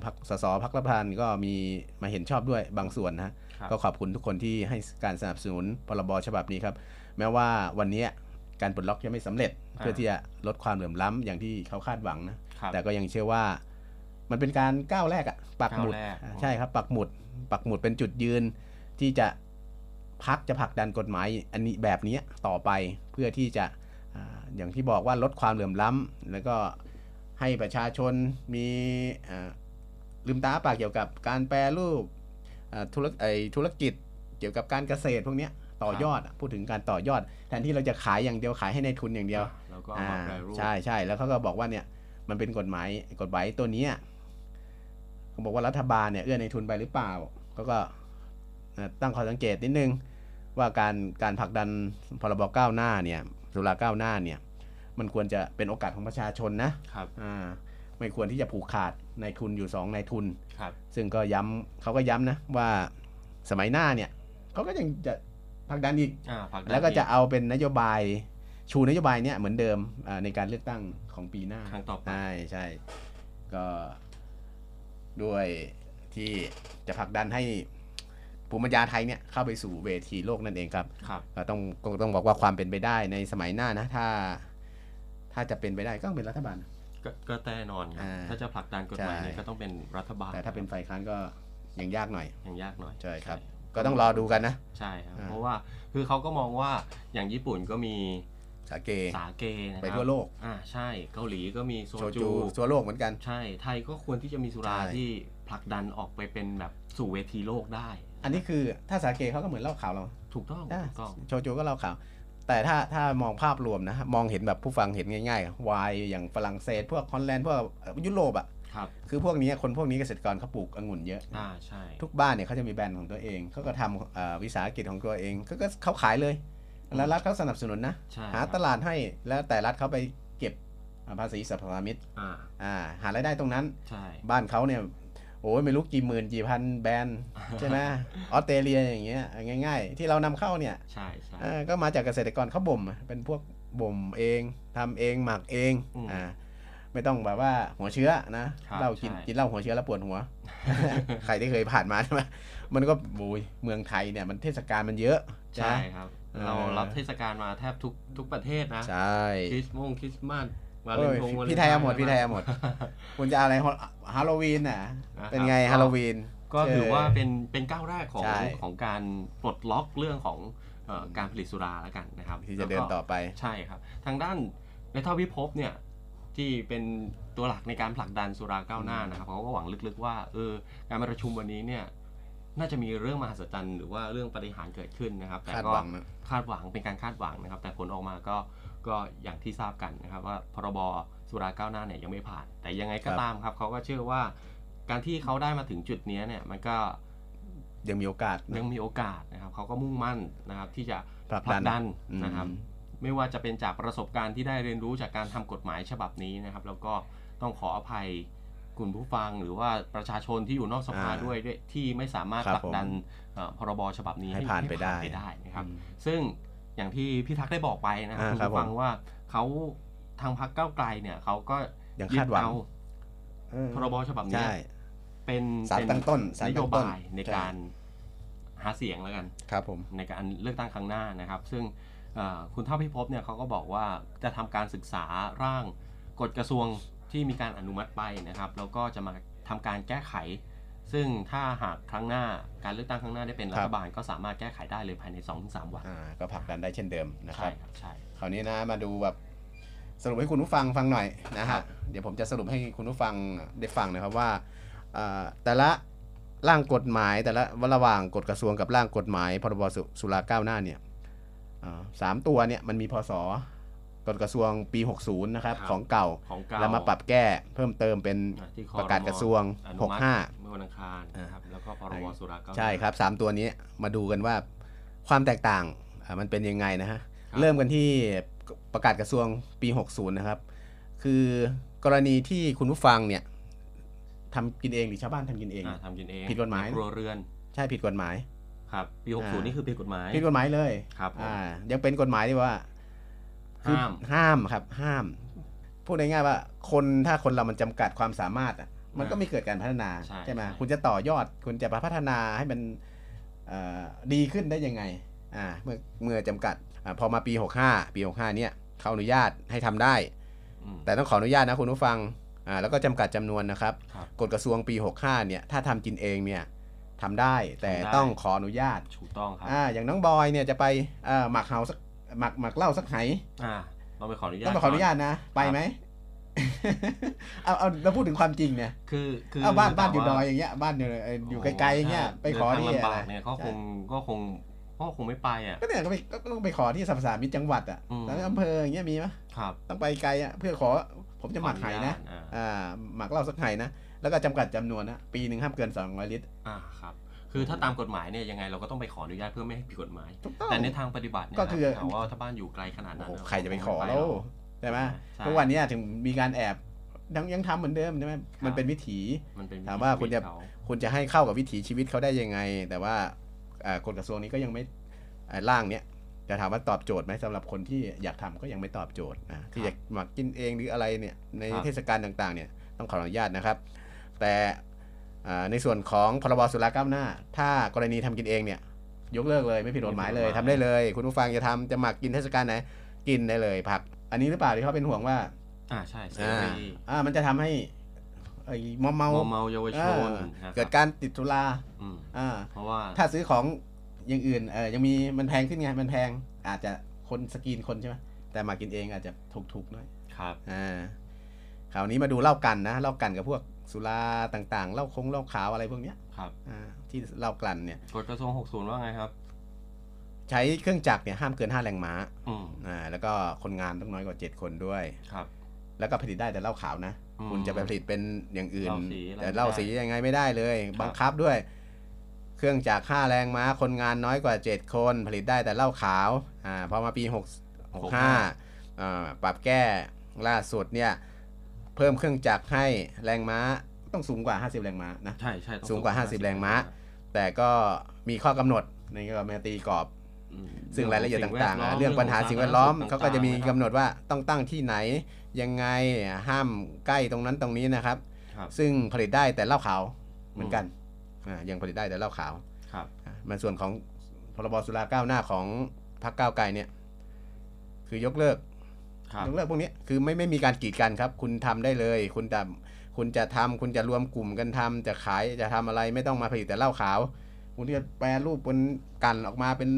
พรรคสสพรรครัฐบาลก็มีมาเห็นชอบด้วยบางส่วนนะฮะครับก็ขอบคุณทุกคนที่ให้การสนับสนุนพรบฉบับนี้ครับ แม้ว่าวันนี้การปลดล็อกยังไม่สำเร็จอ่าเพื่อที่จะลดความเหลื่อมล้ำอย่างที่เขาคาดหวังนะครับแต่ก็ยังเชื่อว่ามันเป็นการก้าวแรกอะปักหมุดก้าวแรกอ่าใช่ครับปักหมุด ปักหมุดเป็นจุดยืนที่จะพักจะผลักดันกฎหมายอันนี้แบบนี้ต่อไปเพื่อที่จะอ่าอย่างที่บอกว่าลดความเหลื่อมล้ำแล้วก็ให้ประชาชนมีอ่า ลืมตาอ้าปากเกี่ยวกับการแปรรูปอ่าธุรกไอธุรกิจเกี่ยวกับการเกษตรพวกเนี้ยต่อยอดอะพูดถึงการต่อยอด แทนที่เราจะขายอย่างเดียวขายให้ในทุนอย่างเดียวแล้วก็เอามาแปรรูปใช่ใช่แล้วเขาก็บอกว่าเนี่ยมันเป็นกฎหมายกฎหมายตัวเนี้ยเขาบอกว่ารัฐบาลเนี่ยเอื้อในทุนไปหรือเปล่าเขาก็เอ่อตั้งข้อสังเกตนิดนึงว่าการการผลักดันพรบก้าวหน้าเนี่ยสุราก้าวหน้าเนี่ยมันควรจะเป็นโอกาสของประชาชนนะครับอ่า ไม่ควรที่จะผูกขาดในทุนอยู่สองในทุนครับ ซึ่งก็ย้ำเขาก็ย้ำนะว่าสมัยหน้าเนี่ยเขาก็ยังจะผลักดันอีกอ่าผลักดันแล้วก็จะอีเอาเป็นนโยบายชูนโยบายเนี้ยเหมือนเดิมอ่าในการเลือกตั้งของปีหน้าครั้งต่อไปใช่ใช่ก็ด้วยที่จะผลักดันให้ภูมิปัญญาไทยเนี่ยเข้าไปสู่เวทีโลกนั่นเองครับครับก็ต้องก็ต้องบอกว่าความเป็นไปได้ในสมัยหน้านะ ถ้า ถ้าจะเป็นไปได้ก็ต้องเป็นรัฐบาล ก็ก็แน่นอนครับ อ่าถ้าจะผลักดันกฎหมายใช่ เนี่ยก็ต้องเป็นรัฐบาลแต่ถ้าเป็นฝ่ายค้านก็ยังยากหน่อยยังยากหน่อยใช่ครับ ก็ต้องรอดูกันนะ ใช่ครับอ่า เพราะว่าคือเขาก็มองว่าอย่างญี่ปุ่นก็มีสาเก สาเกนะครับไปทั่วโลก อ่าใช่เกาหลีก็มีโซโชจูจู ทั่วโลกเหมือนกัน ใช่ไทยก็ควรที่จะมีสุราใช่ ที่ผลักดันออกไปเป็นแบบสู่เวทีโลกได้ อันนี้คือถ้าสาเกเขาก็เหมือนเหล้าขาวเราถูกต้องอะถูกต้อง โชจูก็เหล้าขาว แต่ถ้าถ้ามองภาพรวมนะ มองเห็นแบบผู้ฟังเห็นง่ายๆไวน์อย่างฝรั่งเศส พวกฮอลแลนด์พวกยุโรปอะครับคือพวกนี้คนพวกนี้เกษตรกรเขาปลูกองุ่นเยอะอ่าใช่ทุกบ้านเนี่ยเขาจะมีแบรนด์ของตัวเองเขาก็ทำเอ่อวิสาหกิจของตัวเองเขาก็เขาขายเลย แล้วรัฐเขาสนับสนุนนะใช่หาครับตลาดให้แล้วแต่รัฐเขาไปเก็บอ่าภาษีสรรพสามิตอ่าอ่าหารายได้ตรงนั้นใช่บ้านเขาเนี่ย โอ้ยไม่รู้กี่หมื่นกี่พันแบรนด์ใช่ไหมออสเตรเลียอย่างเงี้ยง่าย ๆ ที่เรานำเข้าเนี่ยใช่ใช่เออก็มาจากเกษตรกรเขาบ่มอะเป็นพวกบ่มเองทำเองหมักเองอืมอ่าไม่ต้องแบบว่าหัวเชื้อนะครับเรากินใช่กินเหล้าหัวเชื้อแล้วปวดหัว ใครที่เคยผ่านมาใช่ไหมมันก็โอ้ยเมืองไทยเนี่ยมันเทศกาลมันเยอะใช่ครับเออเรารับเทศกาลมาแทบทุกทุกประเทศนะใช่คริสต์มงคริสต์มาส วาเลโอ้นยทงวาเลนพี่ไทยเอาหมดน์พี่ไทยเอาหมด คุณจะเอาอะไรฮาโลวีนน่ะ นะครับเป็นไงก็ ฮาโลวีน ก็ถือว่าเป็นเป็นก้าวแรกของใช่ ของการปลดล็อกเรื่องของเอ่อการผลิตสุราแล้วกันนะครับที่จะเดินต่อไป ใช่ครับ ทางด้านในท่าวิภพเนี่ยที่เป็นตัวหลักในการผลักดันสุราก้าวหน้านะครับเขาก็หวังลึกๆว่าเออการประชุมวันนี้เนี่ยน่าจะมีเรื่องมหัศจรรย์หรือว่าเรื่องปาฏิหารย์เกิดขึ้นนะครับ แต่คาดก็หวังนะ คาดหวังเป็นการคาดหวังนะครับ แต่ผลออกมาก็ ก็อย่างที่ทราบกันนะครับว่าพรบสุราก้าวหน้าเนี่ยยังไม่ผ่าน แต่ยังไงก็ตามครับเขาก็เชื่อว่า การที่เขาได้มาถึงจุดนี้เนี่ยมันก็ยังมีโอกาสนะยังมีโอกาสนะครับเขาก็มุ่งมั่นนะครับที่จะผลักผลัดักนดันอืมนะครับ ไม่ว่าจะเป็นจากประสบการณ์ที่ได้เรียนรู้จากการทำกฎหมายฉบับนี้นะครับ แล้วก็ต้องขออภัยคุณผู้ฟังหรือว่าประชาชนที่อยู่นอกสภาอ่าด้วยด้วยที่ไม่สามารถครับผลักดันเอ่อพรบฉบับนี้ให้ผ่านไปได้ไปได้นะครับอืมซึ่ง อย่างที่พี่ทักษ์ได้บอกไปนะครับอ่าคุณครับผู้ฟังผมว่าเขาทางพรรคก้าวไกลเนี่ยเขาก็ยังคาดหวังเอาเออพรบฉบับเนี้ยใช่เป็นสารเป็นตั้งต้นสารนตั้โยงต้นบายในใช่การหาเสียงแล้วกันครับผมในการเลือกตั้งครั้งหน้านะครับ ซึ่งเอ่อคุณเท่าพิภพเนี่ยเขาก็บอกว่าจะทำการศึกษาร่างกฎกระทรวงที่มีการอนุมัติไปนะครับ แล้วก็จะมาทำการแก้ไข ซึ่งถ้าหากครั้งหน้าการเลือกตั้งครั้งหน้าได้เป็นรัครัฐบบาลก็สามารถแก้ไขได้เลยภายใน 2-3 วัน อ่าก็ผลักดันได้เช่นเดิมนะคใช่รับครับ ใช่ คราวนี้นะมาดูแบบสรุปให้คุณผู้ฟังฟังหน่อยนะครัฮะบ เดี๋ยวผมจะสรุปให้คุณผู้ฟังได้ฟังนะครับว่าเอ่อแต่ละร่างกฎหมายแต่ละระหว่างกฎกระทรวงกับร่างกฎหมายพรบสุสุราก้าวหน้าเนี่ยเอ่อสามตัวเนี่ยมันมีพศ กฎกระทรวงปี 60 นะครับ ครับของเก่า ของเก่า แล้วแล้วมาปรับแก้เพิ่มเติมเป็นที่คประกาศกระทรวง อนุมัติ65 เมื่อวันอังคารนะครับแล้วก็พรบสุราก้าวหน้าใช่ครับสามตัวนี้มาดูกันว่าความแตกต่างอ่ามันเป็นยังไงนะฮะ ครับเริ่มกันที่ประกาศกระทรวงปี 60 นะครับ คือกรณีที่คุณผู้ฟังเนี่ยทำกินเองหรือชาวบ้านทำกินเองอ่าทำกินเองผิดกฎหมาย ในครัวเรือนใช่ผิดกฎหมาย ครับปีอ่า 60นี่คือผิดกฎหมาย ผิดกฎหมายเลยครับผม อ่ายังเป็นกฎหมายที่ว่า คือห้าม ห้ามครับ ห้ามพูดง่ายๆว่า คนถ้าคนเรามันจำกัดความสามารถอะมันก็ไม่เกิดการพัฒนาใช่ไหมใช่ คุณจะต่อยอด คุณจะพัฒนาให้มันเอ่อดีขึ้นได้ยังไงอ่าเมื่อเมื่อจำกัดอาพอมาปี 65 ปี 65เนี่ยเขาอนุญาตให้ทำได้ อืม แต่ต้องขออนุญาตนะคุณผู้ฟังอ่าแล้วก็จำกัดจำนวนนะครับ ครับกฎกระทรวงปี 65 เนี่ย ถ้าทำกินเองเนี่ยทำได้แต่ทำได้ ต้องขออนุญาต ถูกต้องครับ อ่าอย่างน้องบอยเนี่ยจะไปอ่าหมักเฮาสัก หมักหมักเหล้าสักไหอ่าต้องไปขออนุญาตต้องไปขออนุญาตนะ ไปไหมเอาเอาเราพูดถึงความจริงเนี่ย คือคือเอาบ้านบ้านอยู่ถดมอยว่าอย่างเงี้ยบ้านอยู่เอ่ออยู่ไกลๆอย่างเงี้ยไปขอเดินที่ทางอะไรลำบากเนี่ยก็คงก็คงก็คงไม่ไปอะก็เนี่ยก็ไปก็ต้องไปขอที่สรรพสามิตจังหวัดอะอืมแล้วอำเภออย่างเงี้ยมีไหมครับ ต้องไปไกลอะเพื่อขอผมจะหมักไหนะขออญาตอ่าอ่าหมักเหล้าสักไหนะแล้วก็จำกัดจำนวนนะปีหนึ่งห้ามเกิน200ลิตรอ่าครับ คือถ้าตามกฎหมายเนี่ยยังไงเราก็ต้องไปขออนุญาตเพื่อไม่ให้ผิดกฎหมาย ถูกต้อง แต่ในทางปฏิบัติเนี่ยก็คือ ถามว่าถ้าบ้านอยู่ไกลขนาดโอ้นั้นโหนใครจะไปขอคงแล้วหรกใช่ไหมใช่ ทุกวันเนี้ยถึงมีการแอบยังยังทำเหมือนเดิมใช่ไหมมันเป็นวิถีมันเป็นถามว่าคุณจะชีวิตเขคุณจะให้เข้ากับวิถีชีวิตเขาได้ยังไง แต่ว่าอ่ากฎกระทรวงนี้ก็ยังไม่อ่าร่างเนี้ยจะถามว่าตอบโจทย์ไหมสำหรับคนที่อยากทำก็ยังไม่ตอบโจทย์นะที่อยากหมักกินเองหรืออะไรเนี่ยในครับเทศกาลต่างๆเนี่ยต้องขออนุญาตนะครับ แต่อ่า ในส่วนของพรบสุราก้าวหน้า ถ้ากรณีทำกินเองเนี่ยยกเลิกเลยไม่ผิดกฎหมายเลยทำได้เลย คุณผู้ฟังจะทำจะหมักกินเทศกาลไหนกินได้เลยผัก อันนี้หรือเปล่าที่เขาเป็นห่วงว่า อ่าใช่เสอ่ารีอ่ามันจะทำให้ไอ้มอมเมาเมาเมาเยาวชนอ่านะครับเกิดการติดสุราอืมอ่าเพราะว่าถ้าซื้อของอย่างอื่นเออยังมีมันแพงขึ้นไงมันแพง อาจจะคนสกรีนคนใช่ไหมแต่แต่มากินเองอาจจะถูกๆหน่อยครับอ่าคราวนี้มาดูเหล้ากันนะเหล้ากันกับพวก สุราต่างๆเหล้าคงเหล้าขาวอะไรพวกเนี้ยครับอ่าที่เหล้ากลั่นเนี่ยกฎกระทรวง 60 ว่าไงครับ ใช้เครื่องจักรเนี่ยห้ามเกิน 5 แรงม้าอืมอ่าแล้วก็คนงานต้องน้อยกว่า 7 คนด้วยครับ แล้วก็ผลิตได้แต่เหล้าขาวนะอืมคุณจะไปผลิตเป็นอย่างอื่นเหล้าสีอะไรแต่เหล้าสีไม่ได้ยังไงไม่ได้เลยครับบังคับด้วย เครื่องจักรห้าแรงม้า คนงานน้อยกว่า 7 คน ผลิตได้แต่เหล้าขาวอ่าพอมาปี6 65อ่าปรับแก้ล่าสุดเนี่ย เพิ่มเครื่องจักรให้แรงม้าต้องสูงกว่า 50 แรงม้านะใช่ใช่ต้องสูงกว่า 50 แรงม้า แต่ก็มีข้อกำหนดในก็มาตีกรอบอืมซึ่งรายละเอียดต่างสิ่แวดล้ๆเรื่องปัญหาสิ่งแวดล้อมต่งๆเขาก็จะมีกำหนดนะว่าต้องตั้งที่ไหน ยังไงห้ามใกล้ตรงนั้นตรงนี้นะครับครับซึ่งผลิตได้แต่เหล้าขาวเหมือนกันอ่ายังผลิตได้แต่เหล้าขาวครับอ่ามันส่วนของพรบสุราก้าวหน้าของพรรคก้าวไกลเนี่ย คือยกเลิก ครับยกเลิกพวกนี้คือไม่ไม่มีการกีดกันครับ คุณทำได้เลย คุณจะคุณจะทำคุณจะรวมกลุ่มกันทำจะขายจะทำอะไรไม่ต้องมาผลิตแต่เหล้าขาว คุณจะแปรรูปเป็นกันออกมาเป็น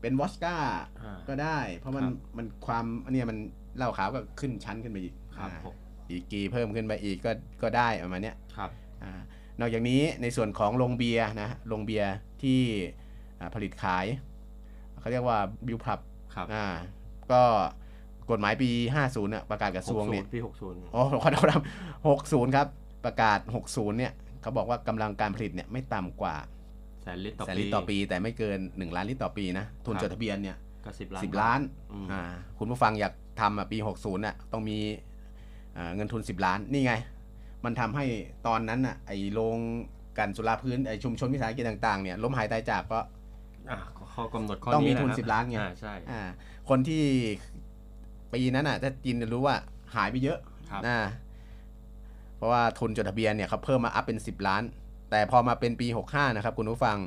เป็นวอสก้าอ่าก็ได้ เพราะมันครับมันความอันเนี้ยมันเหล้าขาวก็ขึ้นชั้นขึ้นไปอีกครับอ่าผมอีกกีเพิ่มขึ้นไปอีกก็ก็ได้ประมาณเนี้ยครับอ่านอกจากนี้ในส่วนของโรงเบียร์นะโรงเบียร์ที่อ่าผลิตขายเขาเรียกว่าบิวพับครับอ่าก็ กฎหมายปี 50น่ะประกาศกระทรวงเนี่ย60ปี 60โอ้ขอโทษครับ60 ครับ ประกาศ 60 เนี่ยเขาบอกว่ากำลังการผลิตเนี่ยไม่ต่ำกว่าแสนลิตรต่อแสนปีลิตรต่อปี แต่ไม่เกิน 1 ล้านลิตรต่อปีนะทุนครับจดทะเบียนเนี่ยก็สิบล้านสิบล้านอืมอ่าคุณผู้ฟังอยากทำอะปี 60น่ะต้องมีอ่าเงินทุน 10 ล้านนี่ไง มันทำให้ตอนนั้นอะไอ้โรงกลันสุราพื้นไอ้ชุมชนวิสาหกิจต่างๆเนี่ยล้มหายตายจากก็อะข้อกำหนดข้อต้องมีนี้ะทุนครับ10 ล้านไงอ่าใช่อ่าคนที่ ปีนั้นอะถ้าจินจะรู้ว่าหายไปเยอะครับนะเพราะว่าทุนจดทะเบียนเนี่ยเขาเพิ่มมาอัพเป็น 10 ล้าน แต่พอมาเป็นปี 65 นะครับ คุณผู้ฟัง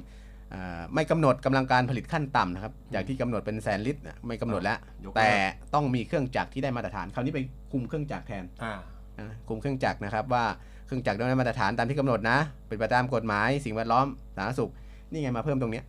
อ่าไม่กำหนดกำลังการผลิตขั้นต่ำนะครับจากที่กำหนดเป็นแสนลิตรน่ะไม่กำหนดแล้วยกเลิกแต่ต้องมีเครื่องจักรที่ได้มาตรฐานคราวนี้ไปคุมเครื่องจักรแทนอ่านะคุมเครื่องจักรนะครับว่าเครื่องจักรต้องได้มาตรฐานตามที่กำหนดนะเป็นไปตามกฎหมาย สิ่งแวดล้อมสาธารณสุข นี่ไงมาเพิ่มตรงเนี้ย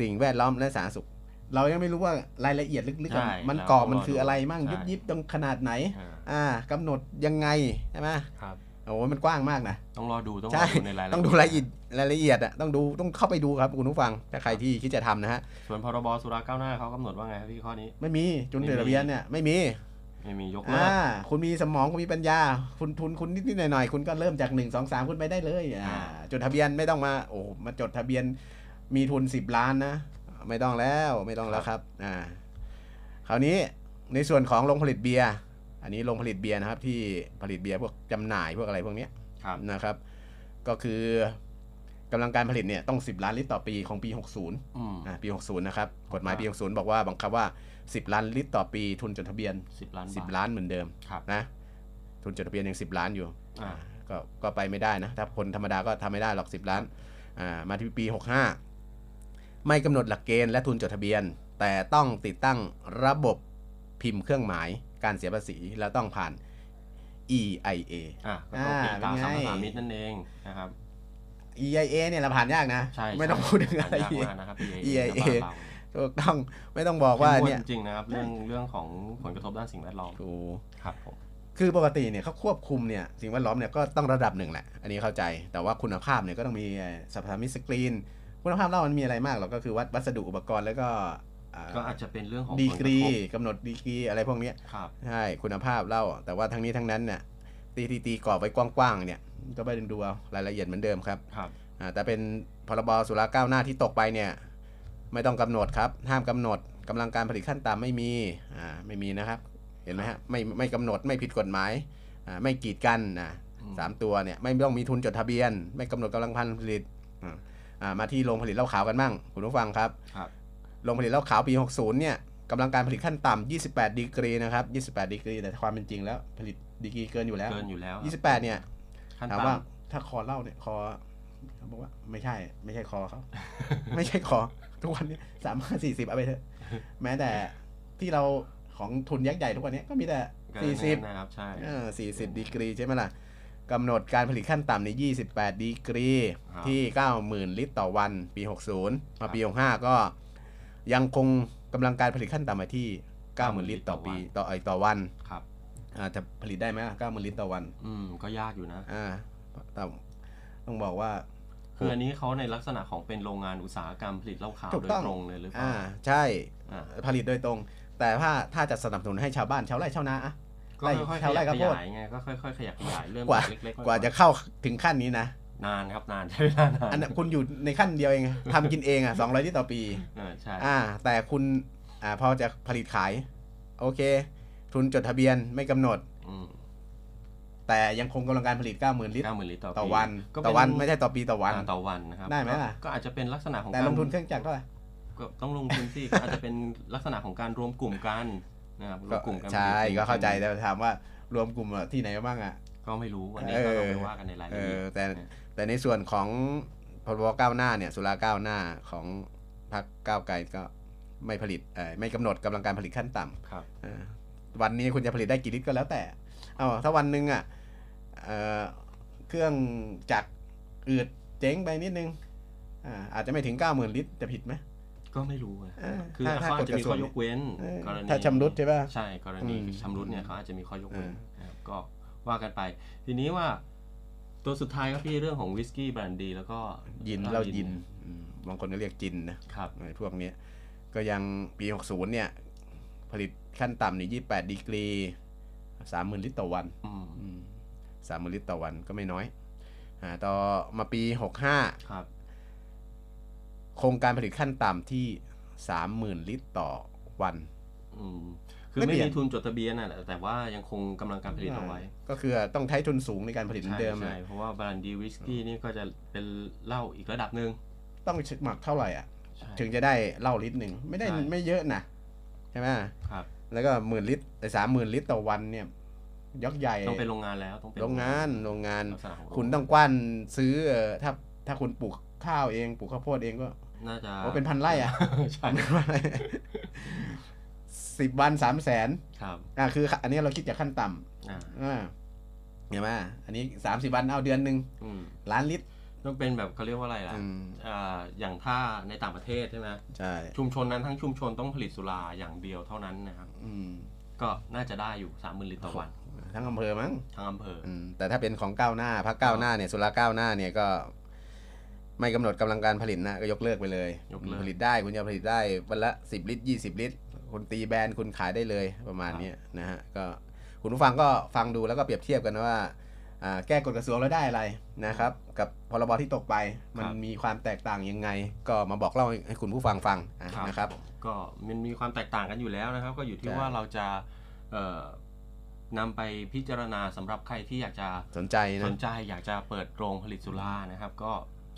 สิ่งแวดล้อมและสาธารณสุข เรายังไม่รู้ว่ารายละเอียดลึกๆใช่อะมันเรากรอบก็มันคืออะไรมั่งใช่ยุบยิบตรงขนาดไหน อ่าอ่ากำหนดยังไงใช่ไหมครับโอ้ยมันกว้างมากนะต้องรอดูต้องรใช่อดูในรายละเอียดต้องดูรายละเอียดรายละเอียดอะต้องดูต้องเข้าไปดูครับคุณผู้ฟังถ้าใครที่คิดจะทำนะฮะส่วนพรบสุราก้าวหน้าเขากำหนดว่าไงครับพี่ข้อนี้ ไม่มีจุนไม่มีเดือทะเบียนเนี่ยไม่มีไม่มียกเลิอ่ากคุณมีสมองคุณมีปัญญา คุณทุนคุณนิดๆหน่อยๆคุณก็เริ่มจากหนึ่งสองสามคุณไปได้เลยอ่าอ่าจดทะเบียนไม่ต้องมาโอ้มาจดทะเบียนมีทุนสิบล้านนะ ไม่ต้องแล้วไม่ต้องแล้วครับอ่าคราวนี้ในส่วนของโรงผลิตเบียร์อันนี้โรงผลิตเบียร์นะครับ ที่ผลิตเบียร์พวกจำหน่ายพวกอะไรพวกเนี้ยครับนะครับ ก็คือกำลังการผลิตเนี่ยต้อง 10 ล้านลิตรต่อปีของปี 60อืมอ่าปี 60 นะครับ กฎหมายปี 60 บอกว่าบังคับว่า 10 ล้านลิตรต่อปีทุนจดทะเบียนสิบล้านบาท10 ล้านเหมือนเดิมครับนะทุนจดทะเบียนยัง 10 ล้านอยู่อ่าก็ก็ไปไม่ได้นะ ถ้าคนธรรมดาก็ทำไม่ได้หรอก 10 ล้านอ่ามาที่ปี 65 ไม่กำหนดหลักเกณฑ์และทุนจดทะเบียน แต่ต้องติดตั้งระบบพิมพ์เครื่องหมาย การเสียภาษีแล้วต้องผ่าน EIA อะก็ต้องติดตามอ่าสามเป็นไงภาษามิตรนั่นเองนะครับ EIA เนี่ยเราผ่านยากนะใช่ไม่ต้องพูดถึงอะไรยากมากนะครับ EIA EIA บ้านเราถูกต้องไม่ต้องบอกว่าเข้มงเนี่ยจริงๆนะครับเรื่องเรื่องของผลกระทบด้านสิ่งแวดล้อมถูกครับผมคือปกติเนี่ยเขาควบคุมเนี่ยสิ่งแวดล้อมเนี่ยก็ต้องระดับหนึ่งแหละ อันนี้เข้าใจแต่ว่าคุณภาพเนี่ยก็ต้องมีสภาพมิตรสกรีน คุณภาพเหล้ามันมีอะไรมากหรอกก็คือวัดวัสดุอุปกรณ์แล้วก็อ่าก็อาจจะเป็นเรื่องของดีผลกรีทบกำหนดดีกรีอะไรพวกเนี้ยครับใช่คุณภาพเหล้าแต่ว่าทั้งนี้ทั้งนั้นเนี่ยตีตีตีกรอบไว้กว้างๆเนี่ย ก็ไปดึงดูเอารายละเอียดเหมือนเดิมครับครับอ่าแต่เป็นพรบสุราก้าวหน้าที่ตกไปเนี่ย ไม่ต้องกำหนดครับ ห้ามกำหนดกำลังการผลิตขั้นต่ำไม่มีอ่าไม่มีนะครับ เห็นไหมฮะไม่ไม่กำหนดไม่ผิดกฎหมายอ่าไม่กีดกันนะอืมสามตัวเนี่ยไม่ต้องมีทุนจดทะเบียน ไม่กำหนดกำลังพันผลิตอ่าอ่า มาที่โรงผลิตเหล้าขาวกันบ้างคุณผู้ฟังครับครับโรงผลิตเหล้าขาวปี 60 เนี่ยกำลังการผลิตขั้นต่ำ 28 ดีกรีนะครับ 28 ดีกรี แต่ความเป็นจริงแล้ว ผลิตดีกรีเกินอยู่แล้ว เกินอยู่แล้ว 28 เนี่ยขั้นถามต่ำว่าถ้าคอเหล้าเนี่ยคอเขาบอกว่าไม่ใช่ ไม่ใช่คอเขาไม่ใช่คอ ทุกวันนี้สามห้าสี่สิบเอาไปเถอะ แม้แต่ที่เราของทุนยักษ์ใหญ่ทุกวันนี้ก็มีแต่เกินสี่สิบนะครับใช่สี่สิบดีกรีใช่ไหมล่ะ กำหนดการผลิตขั้นต่ำใน 28 ดีกรีครับที่ 90,000 ลิตรต่อวันปี 60 มาปี 65 ก็ยังคงกำลังการผลิตขั้นต่ำมาที่ 90,000 ลิตรต่อปีต่อไอต่อวันครับอ่าจะผลิตได้ไหมเก้าหมื่นลิตรต่อวัน อืม ก็ยากอยู่นะอ่าแต่ต้องบอกว่า คืออันนี้เขาในลักษณะของเป็นโรงงานอุตสาหกรรมผลิตเหล้าขาวถูกโดยต้องตรงเลยหรือเปล่าอ่า ใช่อ่าผลิตโดยตรง แต่ถ้าถ้าจะสนับสนุนให้ชาวบ้านชาวไร่ชาวนาอะ ก็ค่อยๆขชาวไร่ยับข้าขวโพดยายไงก็ค่อยๆขยับขยายเริ่มกว่าจากเล็กๆกว่าจะเข้าถึงขั้นนี้นะนานครับนานใช้เวลานานอันนั้นคุณอยู่ในขั้นเดียวเองทำกินเองอะสองร้อยลิตรต่อปีเออใช่อ่า แต่คุณอ่าพอจะผลิตขาย โอเค ทุนจดทะเบียนไม่กำหนดอืมแต่ยังคงกำลังการผลิต 90,000 ลิตรเก้าหมื่นลิตรต่อต่อปีวันก็เป็ต่อวันไม่ใช่ต่อปีต่อวันอ่าต่อวันนะครับได้ไหมล่ะก็อาจจะเป็นลักษณะของแต่การลงทุนเครื่องจักรเท่าไหร่ก็ต้องลงทุนสิก็อาจจะเป็นลักษณะของการรวมกลุ่มกัน นะครับรวก็มกลุ่มกันใช่ผลิตก็เข้าใจแต่ถามว่ารวมกลุ่มอะที่ไหนบ้างอะก็ไม่รู้อันนี้ก็ต้องไปว่ากันในรายเอละเอียอดแต่แต่ในส่วนของพรบก้าวหน้าเนี่ยสุราก้าวหน้าของพรรคก้าวไกลก็ไม่ผลิตเออไม่กำหนดกำลังการผลิตขั้นต่ำครับเออวันนี้คุณจะผลิตได้กี่ลิตรก็แล้วแต่เอาถ้าวันหนึ่งอะเอ่อเครื่องจักรอืดเจ๊งไปนิดนึงอ่าอาจจะไม่ถึง 90,000 ลิตรจะผิดไหม ก็ไม่รู้ไงเออคือถ้าเขาอาจจะมีถ้ากฎกระทรวข้งอยกเว้นเออกรณีถ้าชำรุดใช่ป่ะ ใช่กรณีอืมชำรุดเนี่ยเขาอาจจะมีข้อยกเว้นเออนะครับก็ว่ากันไป ทีนี้ว่าตัวสุดท้ายก็พี่เรื่องของวิสกี้บรันดีแล้วก็ยินหเรายินอืมบางคนก็เรียกจินนะครับ ไอ้พวกเนี้ยก็ยังปี 60 เนี่ย ผลิตขั้นต่ำนี่28 ดีกรี 30,000 ลิตรต่อวัน อืมสามหมื่นลิตรต่อวันก็ไม่น้อยอ่าต่อมาปี 65 ครับ โครงการผลิตขั้นต่ำที่30,000ลิตรต่อวันอืมคือไม่ไม่เปลี่ยนมีทุนจดทะเบียนน่ะแต่ว่ายังคงกำลังการผลิตเอาไว้ ก็คือต้องใช้ทุนสูงในการผลิตเหมือใช่นเดิมใช่อะเพราะว่าบรันดีวิสกี้นี่ก็จะเป็นเหล้าอีกระดับหนึ่งต้องหมักเท่าไหร่อะใช่ถึงจะได้เหล้าลิตรหนึ่งไม่ได้ใช่ไม่เยอะนะใช่ไหมครับ แล้วก็หมื่นลิตรสามหมื่นลิตรต่อวันเนี่ยยกใหญ่ต้องเป็นโรงงานแล้วต้องเป็นโรงงานโรงงานลักษณะของคุณต้องกว้านซื้อเอ่อถ้าถ้าคุณปลูก ข้าวเองปลูกข้าวโพดเองก็ น่าจะโอ้เป็นพันไร่อะใช่สิบวันสามแสนครับอ่าคือ อันนี้เราคิดจากขั้นต่ำอ่าอ่าเห็นไหมอันนี้สามสิบวันเอาเดือนหนึ่งอืมล้านลิตรต้องเป็นแบบเขาเรียกว่าอะไรล่ะอืมอ่าอย่างถ้าในต่างประเทศใช่ไหมใช่ชุมชนนั้นทั้งชุมชนต้องผลิตสุราอย่างเดียวเท่านั้นนะครับอืมก็น่าจะได้อยู่สามหมื่นลิตรต่อวัน ทั้งอำเภอมั้งทั้งอำเภอออืมแต่ถ้าเป็นของก้าวหน้าพักก้าวหน้าเนี่ยสุราก้าวหน้าเนี่ยก็ ไม่กำหนดกำลังการผลิตนะก็ยกเลิกไปเลยยกเลิก ผลิตได้คุณจะผลิตได้วันละสิบลิตรยี่สิบลิตร คุณตีแบรนด์คุณขายได้เลยประมาณเนี้ยนะฮะก็คุณผู้ฟังก็ฟังดูแล้วก็เปรียบเทียบกันนะว่าอ่าแก้กฎกระทรวงแล้วได้อะไรนะครับ กับพรบที่ตกไปมันมีความแตกต่างยังไง ก็มาบอกเล่าให้คุณผู้ฟังฟังอะนะครับผมก็มันมีความแตกต่างกันอยู่แล้วนะครับ ก็อยู่ที่ใช่ ว่าเราจะเอ่อนำไปพิจารณาสำหรับใครที่อยากจะสนใจสนะนใจอยากจะเปิดโรงผลิตสุรานะครับ ก็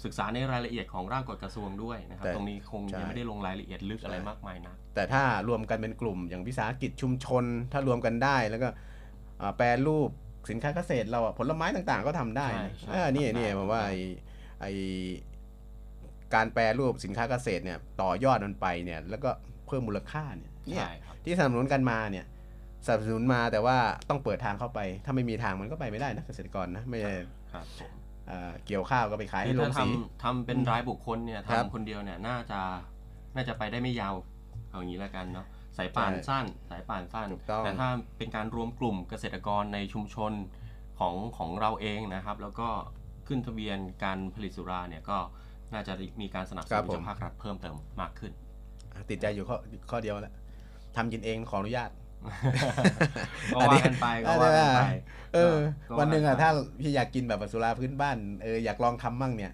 ศึกษาในรายละเอียดของร่างกฎกระทรวงด้วยนะครับ แต่ตรงนี้คงใช่ ยังไม่ได้ลงรายละเอียดลึกอะไรมากมายนะแต่ถ้ารวมกันเป็นกลุ่มอย่างวิสาหกิจชุมชน ถ้ารวมกันได้แล้วก็อ่าแปรรูปสินค้าเกษตรเราอะผลไม้ต่างๆ ก็ทำได้นะใช่ใช่เออนี่ทำได้นี่ผมว่าไอไอการแปรรูปสินค้าเกษตรเนี่ยต่อยอดมันไปเนี่ยแล้วก็เพิ่มมูลค่าเนี่ยเนี่ย ใช่ครับที่สนับสนุนกันมาเนี่ยสนับสนุนมาแต่ว่าต้องเปิดทางเข้าไป ถ้าไม่มีทางมันก็ไปไม่ได้นะเกษตรกรนะไม่ใช่ครับผม เอ่อเกี่ยวข้าวก็ไปขายคืให้อลถ้างสีทำทำเป็นรายบุคคลเนี่ยครับทำคนเดียวเนี่ยน่าจะน่าจะไปได้ไม่ยาวเอาอย่างนี้แล้วกันเนาะสายป่านใช่สั้น สายป่านสั้นถูกต้องแต่ถ้าเป็นการรวมกลุ่มเกษตรกรในชุมชนของของเราเองนะครับ แล้วก็ขึ้นทะเบียนการผลิตสุราเนี่ยก็น่าจะมีการสนับสนุนจากภาครัฐเพิ่มเติมมากขึ้น ติดใจอยู่ข้อข้อเดียวแหละทำกินเองขออนุญาต ก็ว่ากันไปก็ว่ากันไปเออก็วันหนึ่งว่าอะกัถ้าพี่อยากกินแบบสุราพื้นบ้านเอออยากลองทำมั่งเนี่ย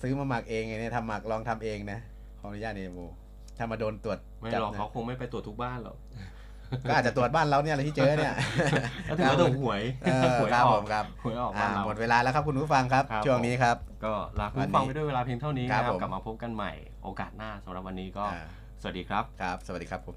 ซื้อมาหมักเองไงเนี่ยทำหมักลองทำเองนะขออนุญาตเนี่ยโมถ้ามาโดนตรวจไม่จับหรอกนะเขาคงไม่ไปตรวจทุกบ้านหรอกก็อาจจะตรวจบ้านเราเนี่ยแหละที่เจอเนี่ยแล้วถึงว่าถูกหวยเออหวยครับอผอกมครับหวยออกอ่าบ้านเราหมดเวลาแล้วครับคุณผู้ฟังครับครับช่วงนี้ครับ ก็ลาคุณวันผู้นี้ฟังไปด้วยเวลาเพียงเท่านี้ครับนะครับผมกลับมาพบกันใหม่โอกาสหน้าสำหรับวันนี้ก็อ่าสวัสดีครับครับ สวัสดีครับผม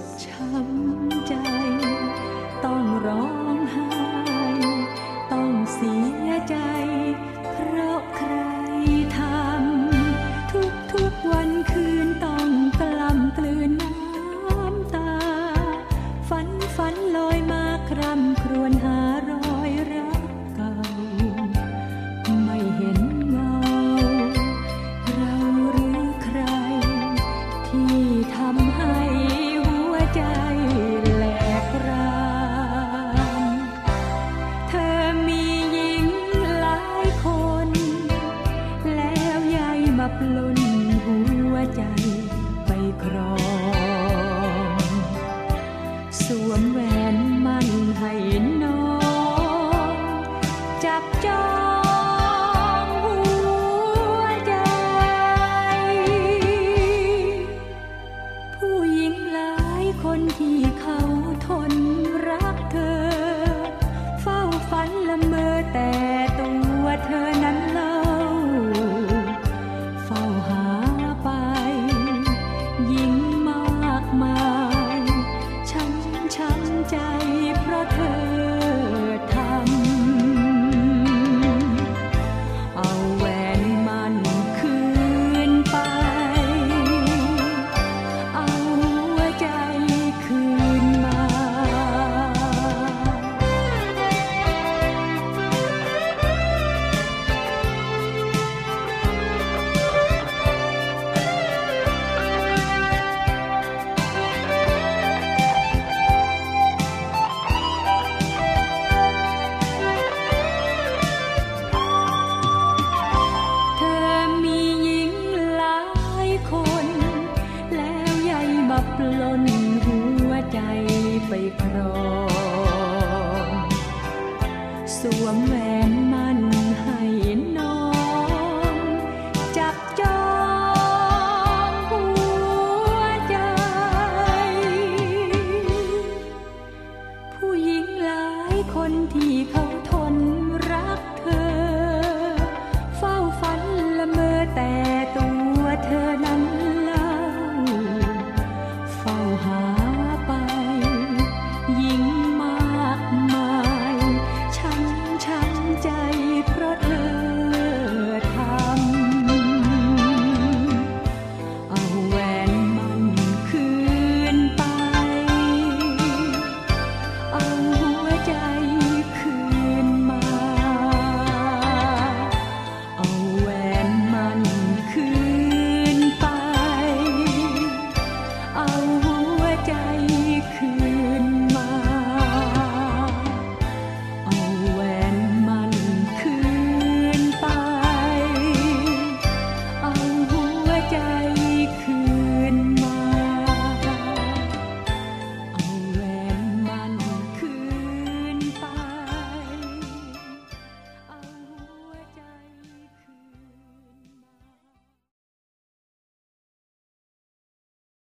ดช้ำใจ ต้องร้องไห้ ต้องเสียใจ